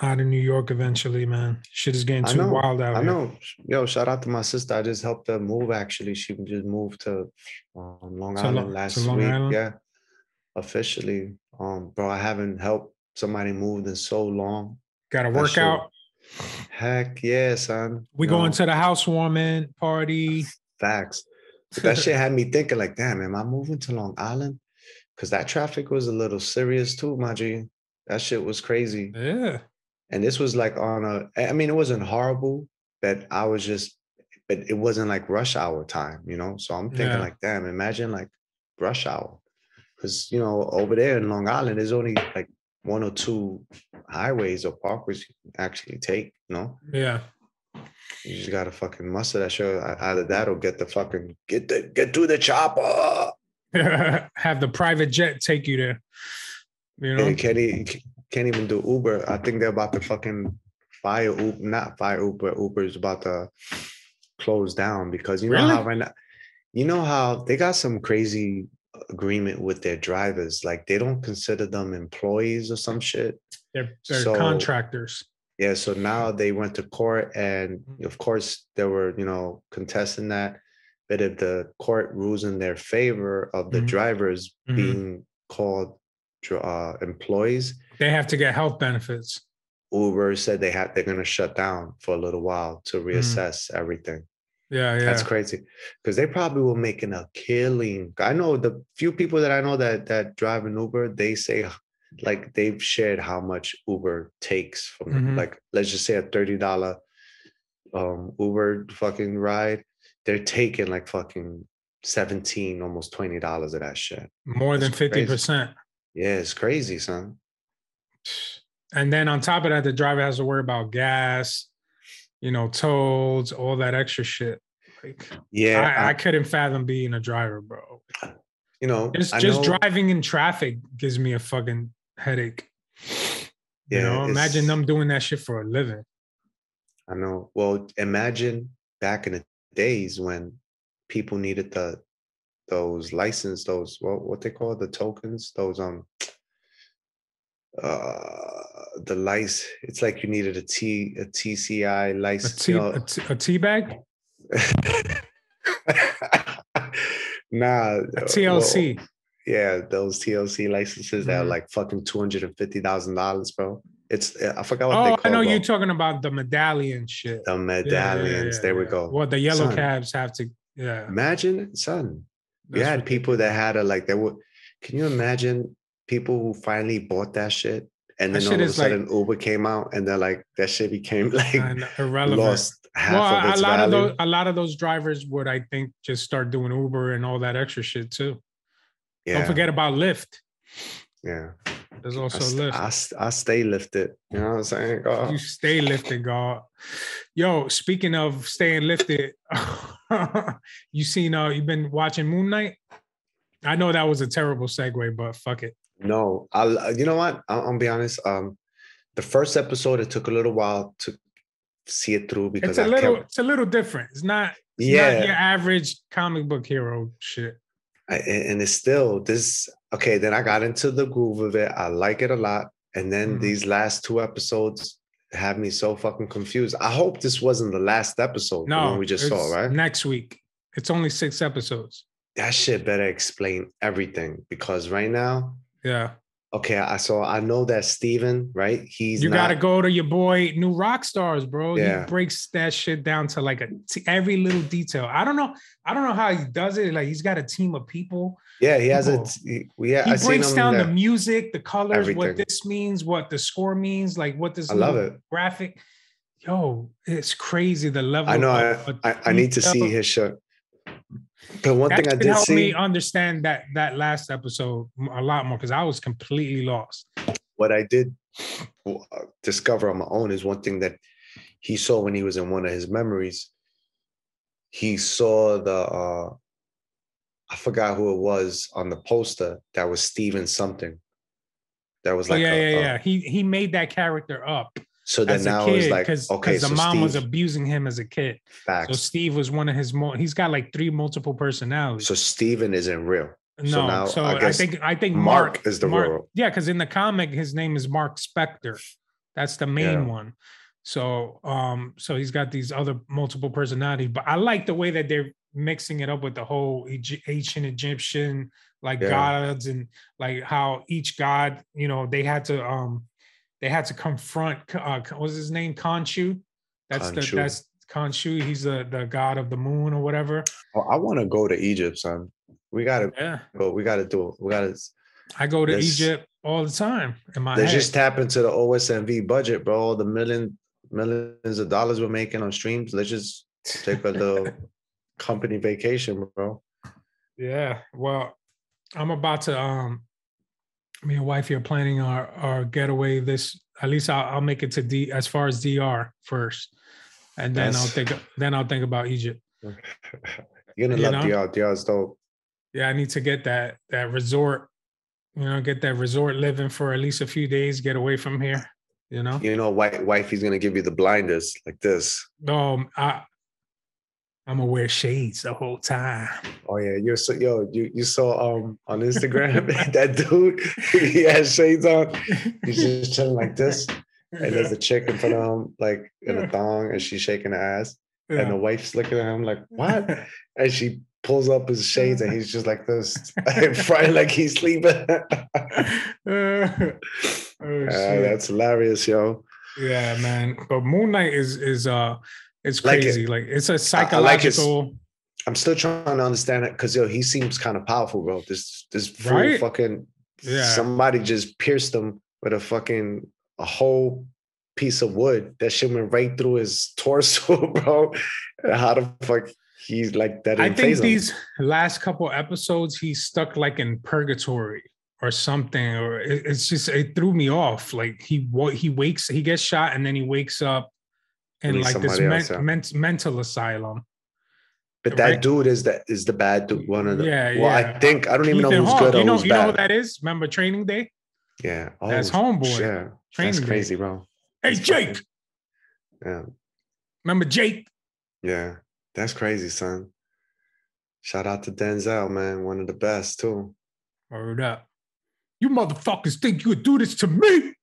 A: out of New York eventually, man. Shit is getting
B: I
A: too
B: know,
A: wild out
B: I
A: here.
B: know. Yo, shout out to my sister. I just helped her move. Actually, she just moved to um, Long
A: To Lo-
B: Island
A: to
B: last
A: Long
B: week.
A: Island?
B: Yeah, officially. Um, bro, I haven't helped somebody move in so long.
A: Got to work out.
B: Heck yeah, son.
A: We
B: You
A: going
B: know,
A: to the housewarming party.
B: facts. But that shit had me thinking, like, damn, am I moving to Long Island? Because that traffic was a little serious too, my G. That shit was crazy.
A: Yeah.
B: And this was like on a, I mean, it wasn't horrible, but I was just, but it wasn't like rush hour time, you know? So I'm thinking,
A: Yeah.
B: like, damn, imagine like rush hour. Because, you know, over there in Long Island, there's only like one or two highways or parkways you can actually take, you know?
A: Yeah.
B: You just gotta fucking muster that shit. Either that or get the fucking get the get to the chopper.
A: have the private jet take you there. You know,
B: You can't, e- can't even do Uber. I think they're about to fucking fire Uber, not fire Uber. Uber is about to close down because you know
A: Really?
B: how right now, you know how they got some crazy agreement with their drivers. Like they don't consider them employees or some shit.
A: they're, they're
B: So-
A: contractors.
B: Yeah, so now they went to court, and of course there were, you know, contesting that. But if the court rules in their favor of the
A: Mhm.
B: drivers
A: Mhm.
B: being called dr- uh, employees,
A: They have to get health benefits.
B: Uber said they have they're gonna shut down for a little while to reassess everything.
A: Yeah, yeah.
B: That's crazy because they probably were making a killing. I know the few people that I know that that drive an Uber, they say like they've shared how much Uber takes from them.
A: Mhm.
B: like let's just say a thirty dollar um Uber fucking ride, they're taking like fucking seventeen, almost twenty dollars of that shit.
A: More than
B: That's crazy.
A: fifty percent.
B: Yeah, it's crazy, son.
A: And then on top of that, the driver has to worry about gas, you know, tolls, all that extra shit. Like
B: Yeah,
A: I, I
B: I-
A: couldn't fathom being a driver, bro.
B: you know,
A: Just
B: I
A: just
B: know-
A: driving in traffic gives me a fucking headache. You
B: Yeah,
A: know, imagine them doing that shit for a living.
B: I know. Well, imagine back in the days when people needed the those license, those what what they call the tokens, those um uh the lice. It's like you needed a T a TCI
A: A
B: license.
A: tea,
B: you
A: a,
B: know.
A: a tea bag,
B: nah,
A: a
B: uh, well,
A: TLC.
B: yeah, those TLC licenses that are
A: Mhm.
B: like fucking two hundred and fifty thousand dollars, bro. It's I forgot what they
A: oh,
B: call.
A: I know
B: bro.
A: you're talking about the medallion shit.
B: the
A: Yeah, yeah,
B: medallions.
A: yeah,
B: there we go.
A: Well, the yellow
B: Son.
A: cabs have to. Yeah,
B: Imagine, son,
A: that's
B: had people that had a like they were. Can you imagine people who finally bought that shit and then all of a
A: is like-
B: sudden Uber came out and they're like that shit became like
A: irrelevant.
B: lost half
A: well,
B: of
A: a
B: its
A: lot
B: value.
A: of those a lot of those drivers would, I think, just start doing Uber and all that extra shit too.
B: yeah,
A: Don't forget about Lyft.
B: yeah.
A: There's
B: I,
A: also
B: st-
A: Lyft.
B: I, st- I stay lifted. You know what I'm saying? Oh,
A: You stay lifted, God. Yo, speaking of staying lifted, you seen uh you've been watching Moon Knight? I know that was a terrible segue, but fuck it.
B: No, I'll. You know what? I'll, I'll be honest. Um, the first episode it took a little while to see it through because
A: It's a
B: I
A: little
B: kept,
A: it's a little different. It's not it's
B: Yeah.
A: not your average comic book hero shit.
B: I, and it's still this okay then i got into the groove of it i like it a lot and then
A: Mhm.
B: these last two episodes have me so fucking confused i hope this wasn't the last episode
A: No,
B: we just saw right
A: Next week. It's only six episodes.
B: that shit better explain everything because right now
A: Yeah.
B: okay i saw i know that steven right he's
A: you
B: not,
A: gotta go to your boy New Rockstars, bro.
B: Yeah.
A: He breaks that shit down to like a t- every little detail. I don't know. I don't know how he does it. Like he's got a team of people.
B: yeah he has a
A: people.
B: t- he- yeah
A: He
B: i
A: breaks down the music, the colors, what this means, what the score means, like what this
B: I love it.
A: graphic. Yo, it's crazy the level.
B: i know
A: of-
B: I, I i need to see his shirt but one
A: That
B: thing i did
A: help
B: see
A: me understand that that last episode a lot more because I was completely lost.
B: what I did uh, discover on my own is one thing that he saw when he was in one of his memories. He saw the uh I forgot who it was on the poster that was Steven something. That was
A: Oh,
B: like
A: yeah,
B: a-
A: yeah,
B: a-
A: yeah. He he made that character up
B: So then now it's like
A: because
B: okay,
A: the
B: so
A: mom was abusing him as a kid. So. Steve was one of his more. He's got like three multiple personalities.
B: So Steven isn't real. so
A: no,
B: now
A: so
B: I
A: I, think I think
B: Mark
A: Mark,
B: is the
A: Mark,
B: real-
A: Yeah, because in the comic his name is Mark Spector. That's the main
B: Yeah.
A: one. So um, so he's got these other multiple personalities. But I like the way that they're mixing it up with the whole ancient Egyptian like
B: Yeah.
A: gods and like how each god, you know, they had to um they had to confront uh what's his name? Khonshu. That's
B: Khonshu.
A: the that's Khonshu. He's the the god of the moon or whatever.
B: Oh, I want to go to Egypt, son. We gotta
A: Yeah.
B: go. We gotta do it. We gotta
A: I go to Egypt all the time in my
B: Let's
A: head.
B: just tap into the OSNV budget, bro. All the million millions of dollars we're making on streams. Let's just take a little company vacation, bro.
A: yeah. Well, I'm about to um me and wife are planning our our getaway this at least I'll, I'll make it to D as far as DR first. And then I'll think then I'll think about Egypt.
B: You're gonna
A: You
B: love
A: know?
B: DR. DR is dope.
A: Yeah, I need to get that that resort. You know, get that resort living for at least a few days. Get away from here. You know.
B: You know, wife, wifey's gonna give you the blinders like this.
A: Um, I I'm gonna wear shades the whole time.
B: Oh yeah, you're so yo. You you saw um on Instagram that dude he has shades on. He's just chilling like this, and there's a chick in front of him like in a thong, and she's shaking her ass, and the wife's looking at him like what? And she pulls up his shades, and he's just like this in front, like he's sleeping.
A: oh, shit.
B: that's hilarious, yo.
A: yeah, man. But Moon Knight is is uh it's
B: Like it.
A: crazy. Like, it's a
B: I like
A: psychological.
B: I'm still trying to understand it because yo, he seems kind of powerful, bro. This this fool
A: Right?
B: fucking
A: Yeah.
B: somebody just pierced him with a fucking a whole piece of wood that shit went right through his torso, bro. How the fuck he's like that?
A: I think
B: phase him.
A: these last couple episodes he's stuck like in purgatory or something, or it- it's just it threw me off. Like he wa- he wakes, he gets shot, and then he wakes up
B: And
A: like this men-
B: else, yeah.
A: ment- mental asylum.
B: But that
A: right?
B: dude is that is the bad dude. One of the
A: Yeah,
B: well,
A: yeah.
B: I think I don't even know who's
A: Hawke,
B: good or
A: you know,
B: who's
A: you know who that is? Remember Training Day?
B: yeah, oh,
A: That's homeboy.
B: Yeah,
A: Training
B: that's
A: Day.
B: crazy, bro.
A: Hey
B: That's
A: Jake,
B: fucking- Yeah,
A: remember Jake?
B: yeah, that's crazy, son. Shout out to Denzel, man, one of the best too.
A: Word up. You motherfuckers think you would do this to me?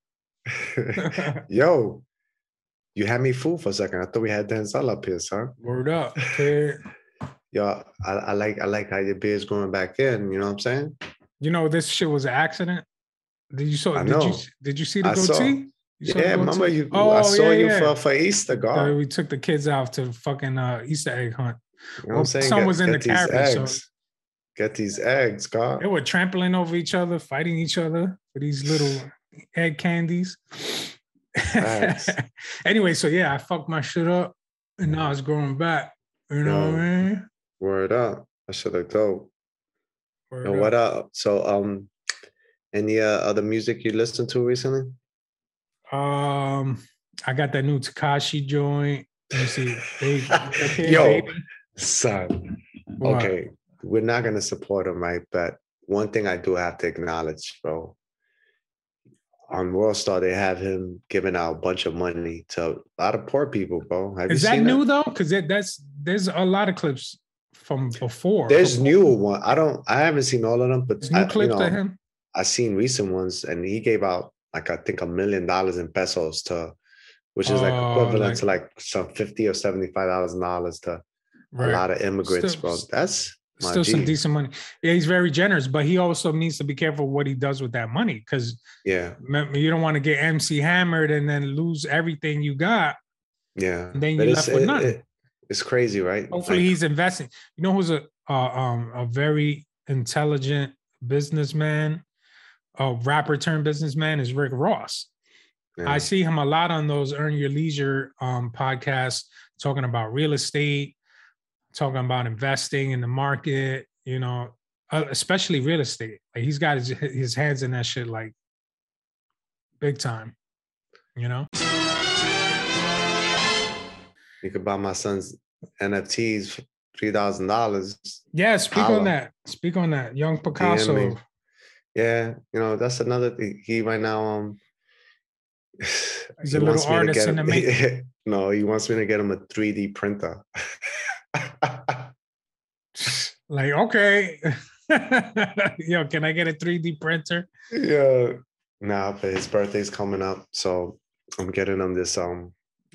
B: Yo, you had me fooled for a second. I thought we had Denzel up here, son.
A: Word up.
B: Yo, I, I like I like how your beard's going back in. You know what I'm saying?
A: You know this shit was an accident. Did you saw?
B: I
A: Did you did you see the
B: I
A: goatee? Saw
B: Yeah, remember you?
A: Oh,
B: I saw
A: yeah,
B: you
A: yeah.
B: for for Easter,
A: So
B: God.
A: we took the kids out to fucking uh, Easter egg hunt.
B: You know what I'm saying?
A: son was in the carriage, so-.
B: Get these eggs, God.
A: They were trampling over each other, fighting each other for these little egg candies.
B: Facts.
A: anyway, so yeah, I fucked my shit up, and now it's growing back. You know what I mean?
B: Word up. I should have told.
A: Word
B: Yo,
A: up.
B: what up? So, um, any uh, other music you listened to recently?
A: Um, I got that new Tekashi joint. Let me see. Okay,
B: Yo,
A: baby.
B: son.
A: What?
B: Okay, we're not gonna support him, right? But one thing I do have to acknowledge, bro. On World Star, they have him giving out a bunch of money to a lot of poor people, bro. Have
A: Is
B: you
A: that new though? Because that's there's a lot of clips from before.
B: There's
A: from-
B: newer one. I don't. I haven't seen all of them, but
A: There's new
B: I, you
A: clips
B: know,
A: of him.
B: I seen recent ones, and he gave out like I think a million dollars in pesos to, which is like
A: Oh,
B: equivalent
A: like-
B: to like some fifty or seventy five thousand dollars to a lot of immigrants,
A: Still-
B: bro. That's my
A: Still some decent money. Yeah, he's very generous, but he also needs to be careful what he does with that money because
B: Yeah,
A: you don't want to get MC hammered and then lose everything you got.
B: yeah.
A: And then you left with
B: it-
A: nothing.
B: it- it's crazy, right?
A: Hopefully,
B: Like,
A: he's investing. You know who's a uh, um a very intelligent businessman, a rapper turned businessman is Rick Ross.
B: yeah.
A: I see him a lot on those Earn Your Leisure um, podcasts, talking about real estate, talking about investing in the market. You know, uh, especially real estate. Like he's got his his hands in that shit like big time. You know.
B: you could buy my son's NFTs for three thousand dollars.
A: Yeah, speak
B: Holla.
A: on that. Speak on that. Young Picasso.
B: Yeah, you know that's another thing. He right now, um,
A: He's
B: he
A: a little
B: wants me to
A: artist in
B: him-
A: the making.
B: no, he wants me to get him a 3D printer.
A: Like, okay. Yo, can I get a 3D printer?
B: yeah, nah, but his birthday's coming up, so I'm getting him this um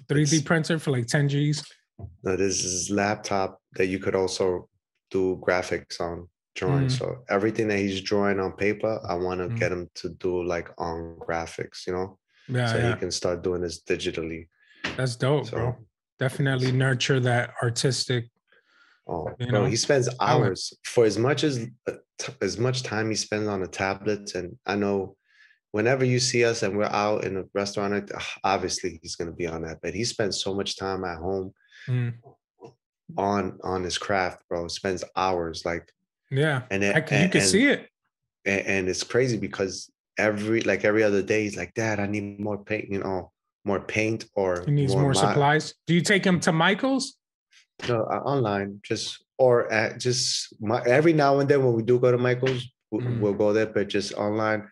A: 3D printer for like 10 G's.
B: no, this is laptop that you could also do graphics on drawing.
A: Mm.
B: So everything that he's drawing on paper, I want to
A: Mm.
B: get him to do like on graphics, you know,
A: Yeah,
B: so
A: yeah.
B: he can start doing this digitally.
A: That's dope,
B: So
A: bro. Definitely nurture that artistic.
B: Oh,
A: you
B: bro,
A: know,
B: he spends hours for as much as uh, as much time he spends on the tablets. And I know whenever you see us and we're out in a restaurant, obviously he's going to be on that. But he spends so much time at home
A: Mm,
B: on on his craft, bro. Spends hours like,
A: yeah.
B: and it,
A: I you
B: and,
A: can see it.
B: and, and it's crazy because every like every other day he's like, Dad, I need more paint, you know, more paint or
A: He needs more,
B: li-"
A: supplies. Do you take him to Michael's?
B: No, uh, online, just or at just my every now and then when we do go to Michael's, we-
A: Mhm.
B: we'll go there, but just online.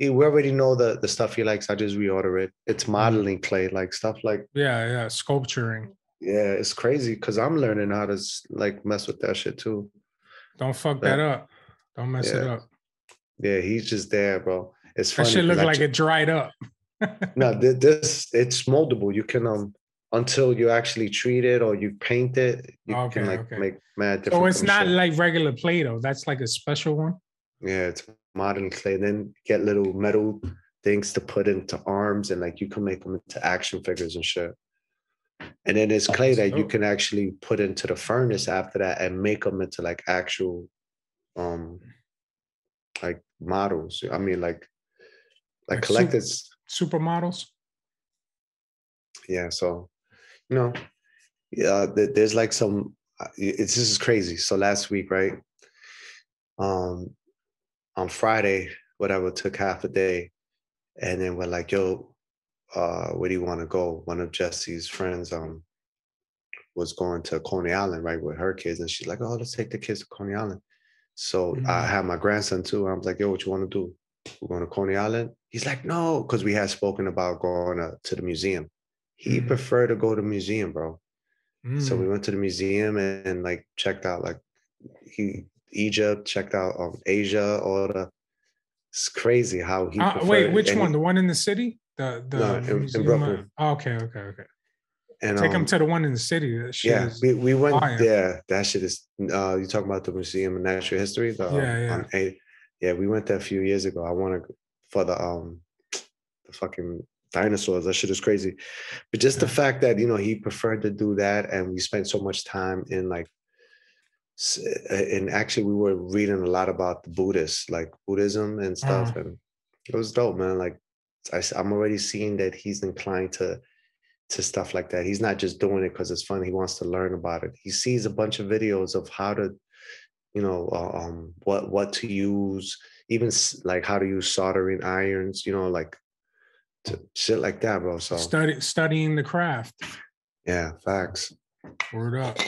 B: We already know the the stuff he likes. I just reorder it. It's
A: Mm-hmm.
B: modeling clay, like stuff like
A: Yeah, yeah, sculpturing.
B: yeah, it's crazy because I'm learning how to like mess with that shit too.
A: Don't fuck
B: Yeah.
A: that up. Don't mess it up.
B: Yeah, he's just there, bro. It's
A: That
B: funny.
A: shit
B: 'cause
A: look
B: I
A: like it dried up.
B: no, this it's moldable. You can um until you actually treat it or you paint it, you
A: Okay,
B: can like
A: okay.
B: make mad different.
A: So it's not
B: shit.
A: like regular Play-Doh. That's like a special one.
B: yeah, it's modern clay. Then get little metal things to put into arms and like you can make them into action figures and shit. And then it's clay that you can actually put into the furnace after that and make them into like actual um like models. I mean like like
A: Like
B: collectors
A: Supermodels.
B: yeah so you know yeah there's like some uh, it's this is crazy. So last week right um on friday whatever took half a day. And then we're like yo uh where do you want to go? One of jesse's friends um was going to coney island right with her kids. And she's like oh let's take the kids to coney island. So i
A: Mhm.
B: had my grandson too. I was like yo what you want to do? We're going to coney island? He's like no because we had spoken about going to, to the museum he
A: Mhm.
B: preferred to go to museum, bro. So
A: Mm.
B: we went to the museum and, and, like checked out like he Egypt, checked out um Asia, all the it's crazy how he
A: Uh, wait, which one?
B: he-
A: The one in the city? The the
B: No, in- in
A: museum?
B: Brooklyn.
A: Oh, okay, okay, okay.
B: and
A: Take them
B: um,
A: to the one in the city. That shit
B: yeah, we, we went
A: fire.
B: there. That shit is uh you talking about the Museum of Natural History? The, um,
A: Yeah, yeah.
B: A- yeah, we went there a few years ago. I want to for the um the fucking dinosaurs. That shit is crazy. But just the fact that you know he preferred to do that, and we spent so much time in like, uh, and actually we were reading a lot about the Buddhists, like Buddhism and stuff,
A: Uh-huh.
B: and it was dope, man. Like I, I'm already seeing that he's inclined to to stuff like that. He's not just doing it because it's fun. He wants to learn about it. He sees a bunch of videos of how to, you know, uh, um, what what to use, even like how to use soldering irons. You know, like to, shit like that, bro. So
A: study studying the craft.
B: yeah, facts.
A: Word up.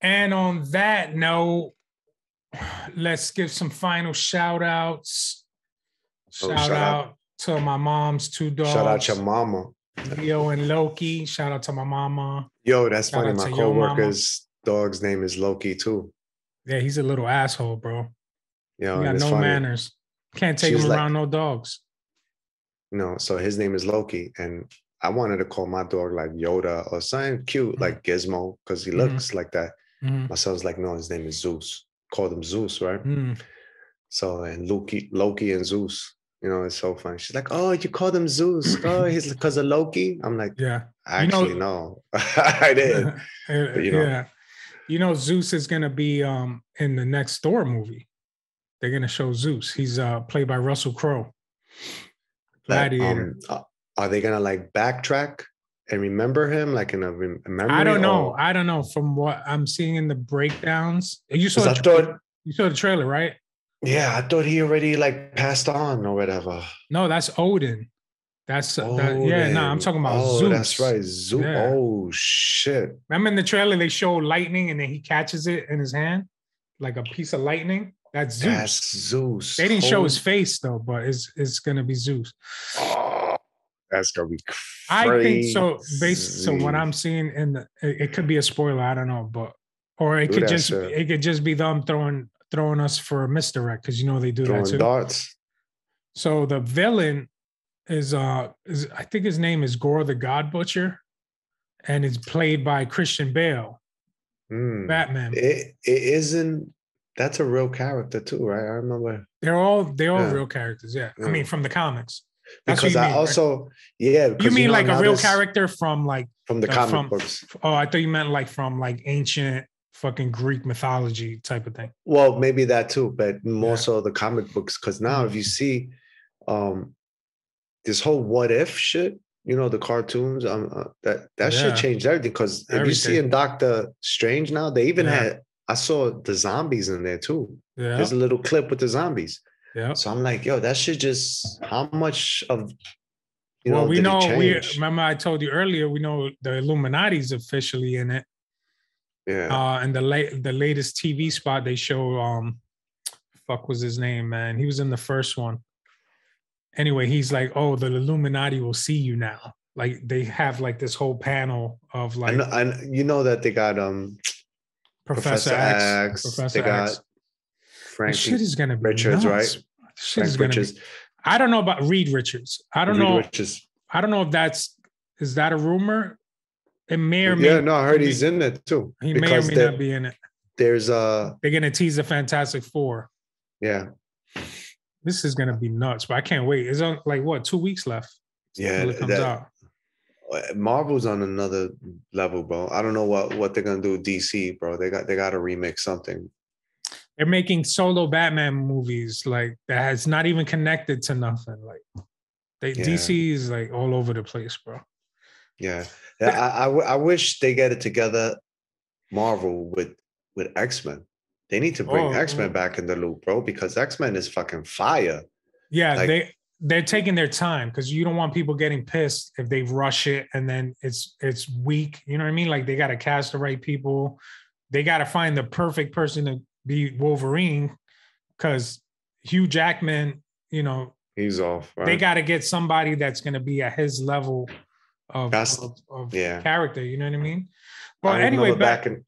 A: And on that note, let's give some final shout outs.
B: Oh,
A: Shout,
B: shout
A: out,
B: out.
A: to my mom's two dogs.
B: Shout out your mama.
A: Leo and Loki. Shout out to my mama.
B: Yo, that's
A: Shout
B: funny. My
A: to your mama.
B: coworker's dog's name is Loki too.
A: Yeah, he's a little asshole, bro.
B: Yo,
A: He got no
B: funny.
A: manners. Can't take
B: She's
A: him
B: like-
A: around no dogs.
B: No, so his name is Loki, and I wanted to call my dog like Yoda or something cute,
A: Mhm.
B: like Gizmo, because he
A: Mhm.
B: looks like that.
A: Mhm.
B: My son's like, no, his name is Zeus. Called him Zeus, right?
A: Mm.
B: So and Loki, Loki and Zeus. You know, it's so funny. She's like, oh, you called him Zeus. Oh, he's because of Loki. I'm like,
A: Yeah. You know-
B: actually, no, I.
A: Uh,
B: But, you know.
A: yeah. You know, Zeus is gonna be um in the next Thor movie. They're gonna show Zeus. He's uh played by Russell Crowe.
B: Like,
A: Gladiator.
B: um, uh, are they gonna like backtrack and remember him like in a rem- memory?
A: I don't know.
B: or-
A: I don't know. From what I'm seeing in the breakdowns, you saw
B: 'cause I
A: the tra-
B: thought,
A: you saw the trailer, right?
B: yeah, I thought he already like passed on or whatever.
A: No, that's Odin. That's that, yeah. No, I'm talking about
B: Oh,
A: Zeus.
B: that's right. Zeus.
A: Yeah.
B: Oh shit.
A: Remember in the trailer they show lightning and then he catches it in his hand, like a piece of lightning. That's Zeus.
B: That's Zeus.
A: they didn't show his face though, but it's it's gonna be Zeus.
B: Oh, that's gonna be
A: I think so. Based so what. I'm seeing in the it, it could be a spoiler, I don't know, but or it
B: Do
A: could just
B: shit.
A: it could just be them throwing throwing us for a misdirect because you know they do
B: throwing
A: that too.
B: darts.
A: So the villain is uh is I think his name is Gorr the God Butcher, and it's played by Christian Bale,
B: Hmm.
A: Batman.
B: It it isn't. That's a real character too, right? I remember
A: They're all they're all
B: Yeah.
A: real characters. Yeah, I mean from the comics. That's
B: because
A: you
B: I
A: mean, right?
B: also yeah.
A: You mean
B: know
A: like a real character from like
B: from the comic
A: from-
B: books?
A: oh I thought you meant like from like ancient fucking Greek mythology type of thing.
B: Well, maybe that too, but more
A: Yeah.
B: so the comic books. Because now, if you see, um, this whole what if shit, you know, the cartoons, um, uh, that that
A: Yeah.
B: shit changed everything. Because if you see in Doctor Strange now, they even
A: Yeah.
B: had. I saw the zombies in there too.
A: Yeah,
B: There's a little clip with the zombies.
A: yeah.
B: So I'm like, yo, that should just how much of you
A: well,
B: know
A: we know we remember I told you earlier. We know the Illuminati's officially in it.
B: Yeah.
A: Uh, and the late the latest TV spot they show, um, fuck was his name, man? He was in the first one. Anyway, he's like, "Oh, the Illuminati will see you now." Like they have like this whole panel of
B: I
A: like
B: know, I, kn- you know that they got um
A: Professor,
B: Professor
A: X,
B: X,
A: Professor
B: they got
A: X.
B: Frankie
A: shit is gonna be
B: Richards,
A: nuts.
B: right?
A: Shit
B: Frank
A: is gonna
B: Richards.
A: be. I don't know about Reed Richards. I don't
B: Reed
A: know.
B: Richards.
A: I don't know if that's is that a rumor. It may or may
B: Yeah, no, I heard
A: be-
B: he's in it too.
A: he may or may not be in it.
B: there's a.
A: They're gonna tease the Fantastic Four.
B: yeah
A: This is gonna be nuts, but I can't wait. It's on like what two weeks left.
B: yeah
A: it comes
B: that-
A: out.
B: Uh, Marvel's on another level, bro. I don't know what what they're gonna do. with DC, bro. They got they got to remix something.
A: They're making solo Batman movies like that has not even connected to nothing. Like they
B: Yeah.
A: DC is like all over the place, bro.
B: Yeah, I I wish they get it together. Marvel with with X Men. They need to bring
A: Oh,
B: X Men
A: oh.
B: back in the loop, bro, because X Men is fucking fire.
A: Yeah,
B: Like-
A: they they're taking their time because you don't want people getting pissed if they rush it and then it's it's weak. You know what I mean? Like they got to cast the right people. They got to find the perfect person to be Wolverine because Hugh Jackman, you know,
B: He's off. Right?
A: they got to get somebody that's going to be at his level of, of, of
B: yeah.
A: character. You know what I mean?
B: I
A: But anyway,
B: remember
A: back,
B: in.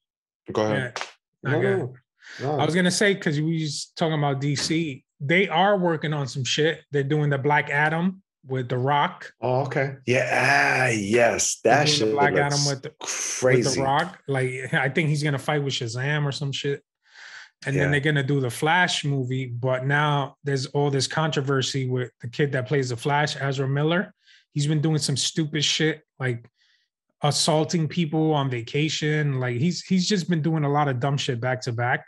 B: Go ahead.
A: yeah,
B: No,
A: I
B: no, no.
A: I was gonna say because we was talking about DC, they are working on some shit. They're doing the Black Adam with The Rock.
B: Oh, okay. Yeah. ah, yes.
A: They're
B: That
A: doing the
B: shit
A: Black
B: looks
A: Adam with the,
B: crazy.
A: with The Rock. Like I think he's gonna fight with Shazam or some shit. And
B: Yeah.
A: then they're gonna do the Flash movie, but now there's all this controversy with the kid that plays the Flash, Ezra Miller. He's been doing some stupid shit, like assaulting people on vacation. Like he's he's just been doing a lot of dumb shit back to back.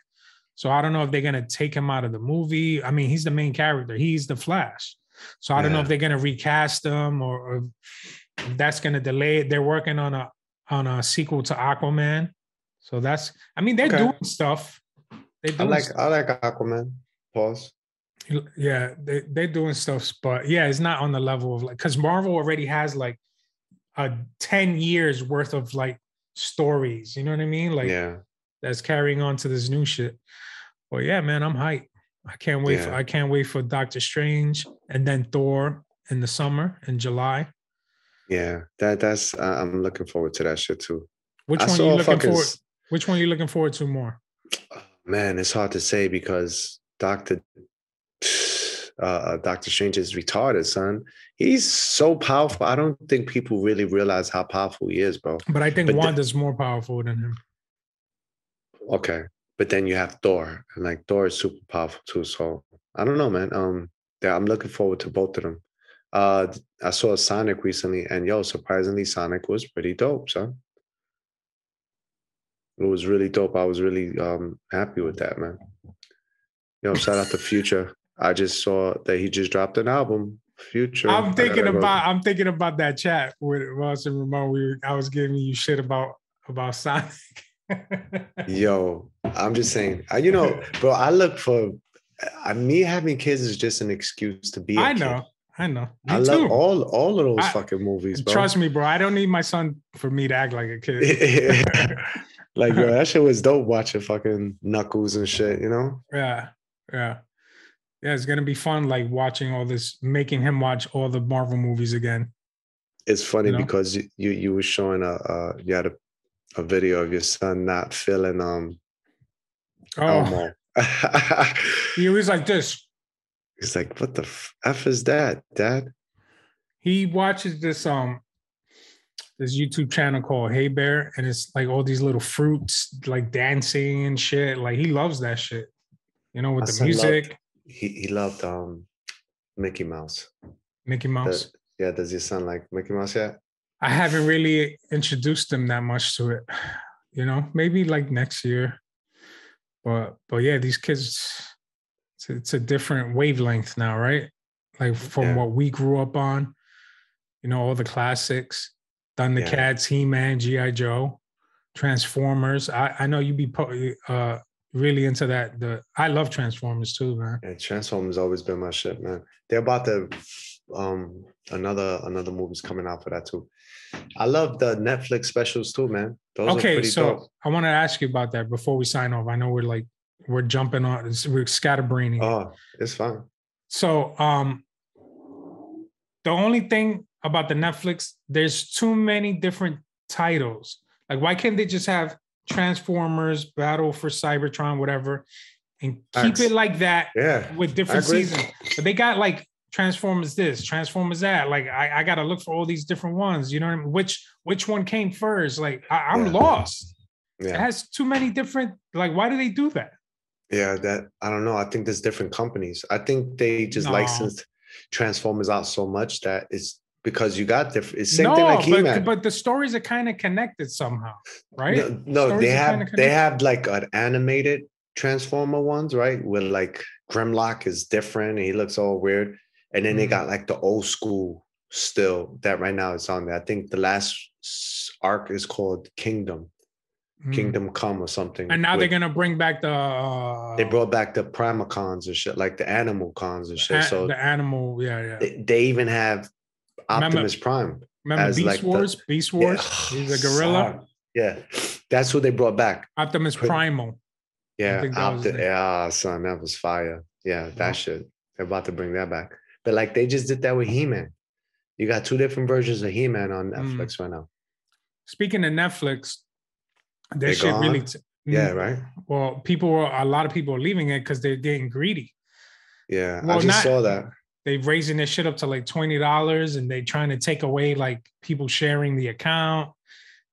A: So I don't know if they're gonna take him out of the movie. I mean, he's the main character. He's the Flash. So I don't know if they're gonna recast him or, or if that's gonna delay it. They're working on a on a sequel to Aquaman. So that's I mean, they're
B: Okay.
A: doing stuff. They're
B: I like
A: stuff.
B: I like Aquaman. Pause.
A: yeah, they, they're doing stuff, but yeah, it's not on the level of like because Marvel already has like a 10 years worth of like stories. You know what I mean? Like
B: yeah.
A: That's carrying on to this new shit. Well, yeah, man, I'm hyped. I can't wait for I can't wait for Doctor Strange and then Thor in the summer in July.
B: Yeah. That that's I- I'm looking forward to that shit too.
A: Which
B: I
A: one are you looking
B: fucking
A: forward? Which one are you looking forward to more?
B: man, it's hard to say because Doctor uh, Doctor Strange is retarded, son. He's so powerful. I don't think people really realize how powerful he is, bro.
A: But I think
B: But
A: Wanda's more powerful than him.
B: Okay. But then you have Thor, and like Thor is super powerful too. So I don't know, man. Um, yeah, I'm looking forward to both of them. Uh, I saw Sonic recently, and yo, surprisingly, Sonic was pretty dope, son. It was really dope. I was really um happy with that, man. Yo, shout out to Future. I just saw that he just dropped an album. Future.
A: I'm thinking about I'm thinking about that chat with Ross and Ramon. We were, I was giving you shit about about Sonic.
B: Yo, I'm just saying. I, you know, bro, I look for. I, me having kids is just an excuse to be. I
A: know, I know. Me
B: I
A: too.
B: love all all of those
A: I-
B: fucking movies, bro.
A: Trust me, bro. I don't need my son for me to act like a kid.
B: like yo, that shit was dope watching fucking Knuckles and shit. You know.
A: yeah, yeah, yeah. It's gonna be fun, like watching all this, making him watch all the Marvel movies again.
B: It's funny
A: You know?
B: because you, you you were showing a uh, you had a, a video of your son not feeling um
A: Oh, he was like this.
B: He's like, what the f, f is that, Dad?
A: He watches this um this YouTube channel called Hey Bear, and it's like all these little fruits like dancing and shit. Like he loves that shit. You know, with
B: My
A: the
B: son loved-
A: music,
B: He he loved um Mickey Mouse.
A: Mickey
B: The-
A: Mouse.
B: yeah, does your son like Mickey Mouse yet?
A: I haven't really introduced them that much to it. You know, maybe like next year. But but yeah, these kids, it's, it's a different wavelength now, right? Like from
B: Yeah.
A: what we grew up on. You know, all the classics, Thundercats, He-Man, G.I. Joe, Transformers. I, I know you be uh really into that. The I love Transformers too, man.
B: Yeah, Transformers always been my shit, man. They're about to um another another movie's coming out for that too. I love the Netflix specials too, man. Those
A: okay, so
B: dope.
A: I want to ask you about that before we sign off. I know we're like we're jumping on, we're scatterbraining.
B: Oh, it's fine.
A: So um the only thing about the Netflix, there's too many different titles. Like, why can't they just have Transformers, Battle for Cybertron, whatever, and keep
B: Facts.
A: it like that
B: Yeah.
A: with different seasons? But they got like Transformers this, Transformers that. Like, I, I gotta look for all these different ones. You know what I mean? Which which one came first? Like, I, I'm
B: Yeah.
A: lost. It has too many different. Like, why do they do that?
B: Yeah. That I don't know. I think there's different companies. I think they just
A: No.
B: licensed Transformers out so much that it's because you got different. It's same thing
A: no,
B: like
A: but, but the stories are kind of connected somehow, right?
B: No, no,
A: Stories
B: they have they have like an animated Transformer ones, right? Where like Grimlock is different and he looks all weird. And then they
A: Mhm.
B: got like the old school still that right now is on there. I think the last arc is called Kingdom,
A: Mm.
B: Kingdom Come or something.
A: And now they're gonna bring back the uh,
B: they brought back the Predacons and shit, like the animal cons and shit. So
A: the animal, yeah, yeah.
B: they, they even have
A: Remember-
B: Optimus Prime.
A: Remember
B: as
A: Beast
B: like the- Beast
A: Wars? Beast
B: Yeah.
A: Wars. He's a gorilla.
B: Yeah, that's who they brought back.
A: Optimus
B: Put-
A: Primal.
B: Yeah, Opti- yeah, son, that was fire. Yeah, that shit. They're about to bring that back. But like they just did that with He-Man. You got two different versions of He-Man on
A: Mm.
B: Netflix right now.
A: Speaking of Netflix,
B: They
A: that shit really. t-
B: Yeah,
A: Mm,
B: right.
A: Well, people were a lot of people are leaving it because they're getting greedy.
B: Yeah,
A: Well,
B: I just
A: not-
B: saw that.
A: They're raising their shit up to like twenty dollars, and they're trying to take away like people sharing the account,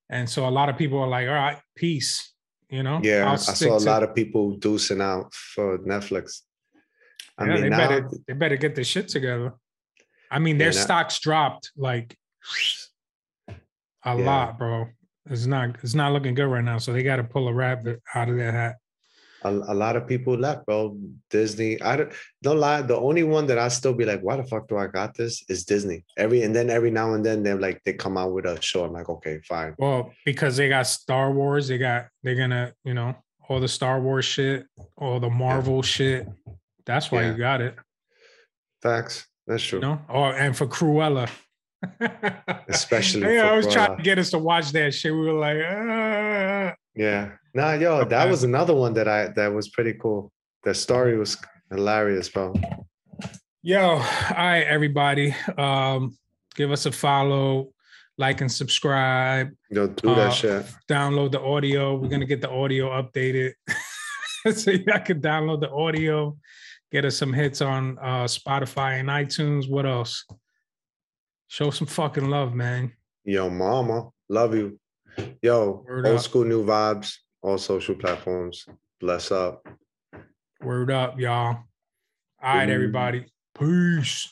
A: and so a lot of people are like, "All right, peace," you know.
B: Yeah, I saw a lot of people deucing out for Netflix. I
A: yeah,
B: mean,
A: they
B: now
A: better they better get their shit together. I mean, their
B: Yeah,
A: stocks dropped like a
B: Yeah.
A: lot, bro. It's not it's not looking good right now. So they got to pull a rabbit out of their hat.
B: a, a lot of people left, bro. Disney. I don't don't lie. The only one that I still be like, why the fuck do I got this? Is Disney. Every and then every now and then they're like they come out with a show. I'm like, okay, fine.
A: Well, because they got Star Wars, they got they're gonna you know all the Star Wars shit, all the Marvel shit. That's why
B: Yeah.
A: you got it,
B: Facts. That's true.
A: you know. Oh, and for Cruella.
B: Especially
A: yeah, I was trying to get us to watch that shit. We were like, ah.
B: Yeah. Nah, yo, that was another one that I that was pretty cool. The story was hilarious, bro.
A: Yo, all right, everybody. Um, give us a follow, like and subscribe.
B: Yo, do that
A: Uh,
B: shit.
A: Download the audio. We're gonna get the audio updated. so y'all can download the audio, get us some hits on uh Spotify and iTunes. What else? Show some fucking love, man.
B: Yo, mama, love you. Yo,
A: Word
B: old
A: up.
B: school new vibes, all social platforms. Bless up.
A: Word up, y'all. All right, everybody. Peace.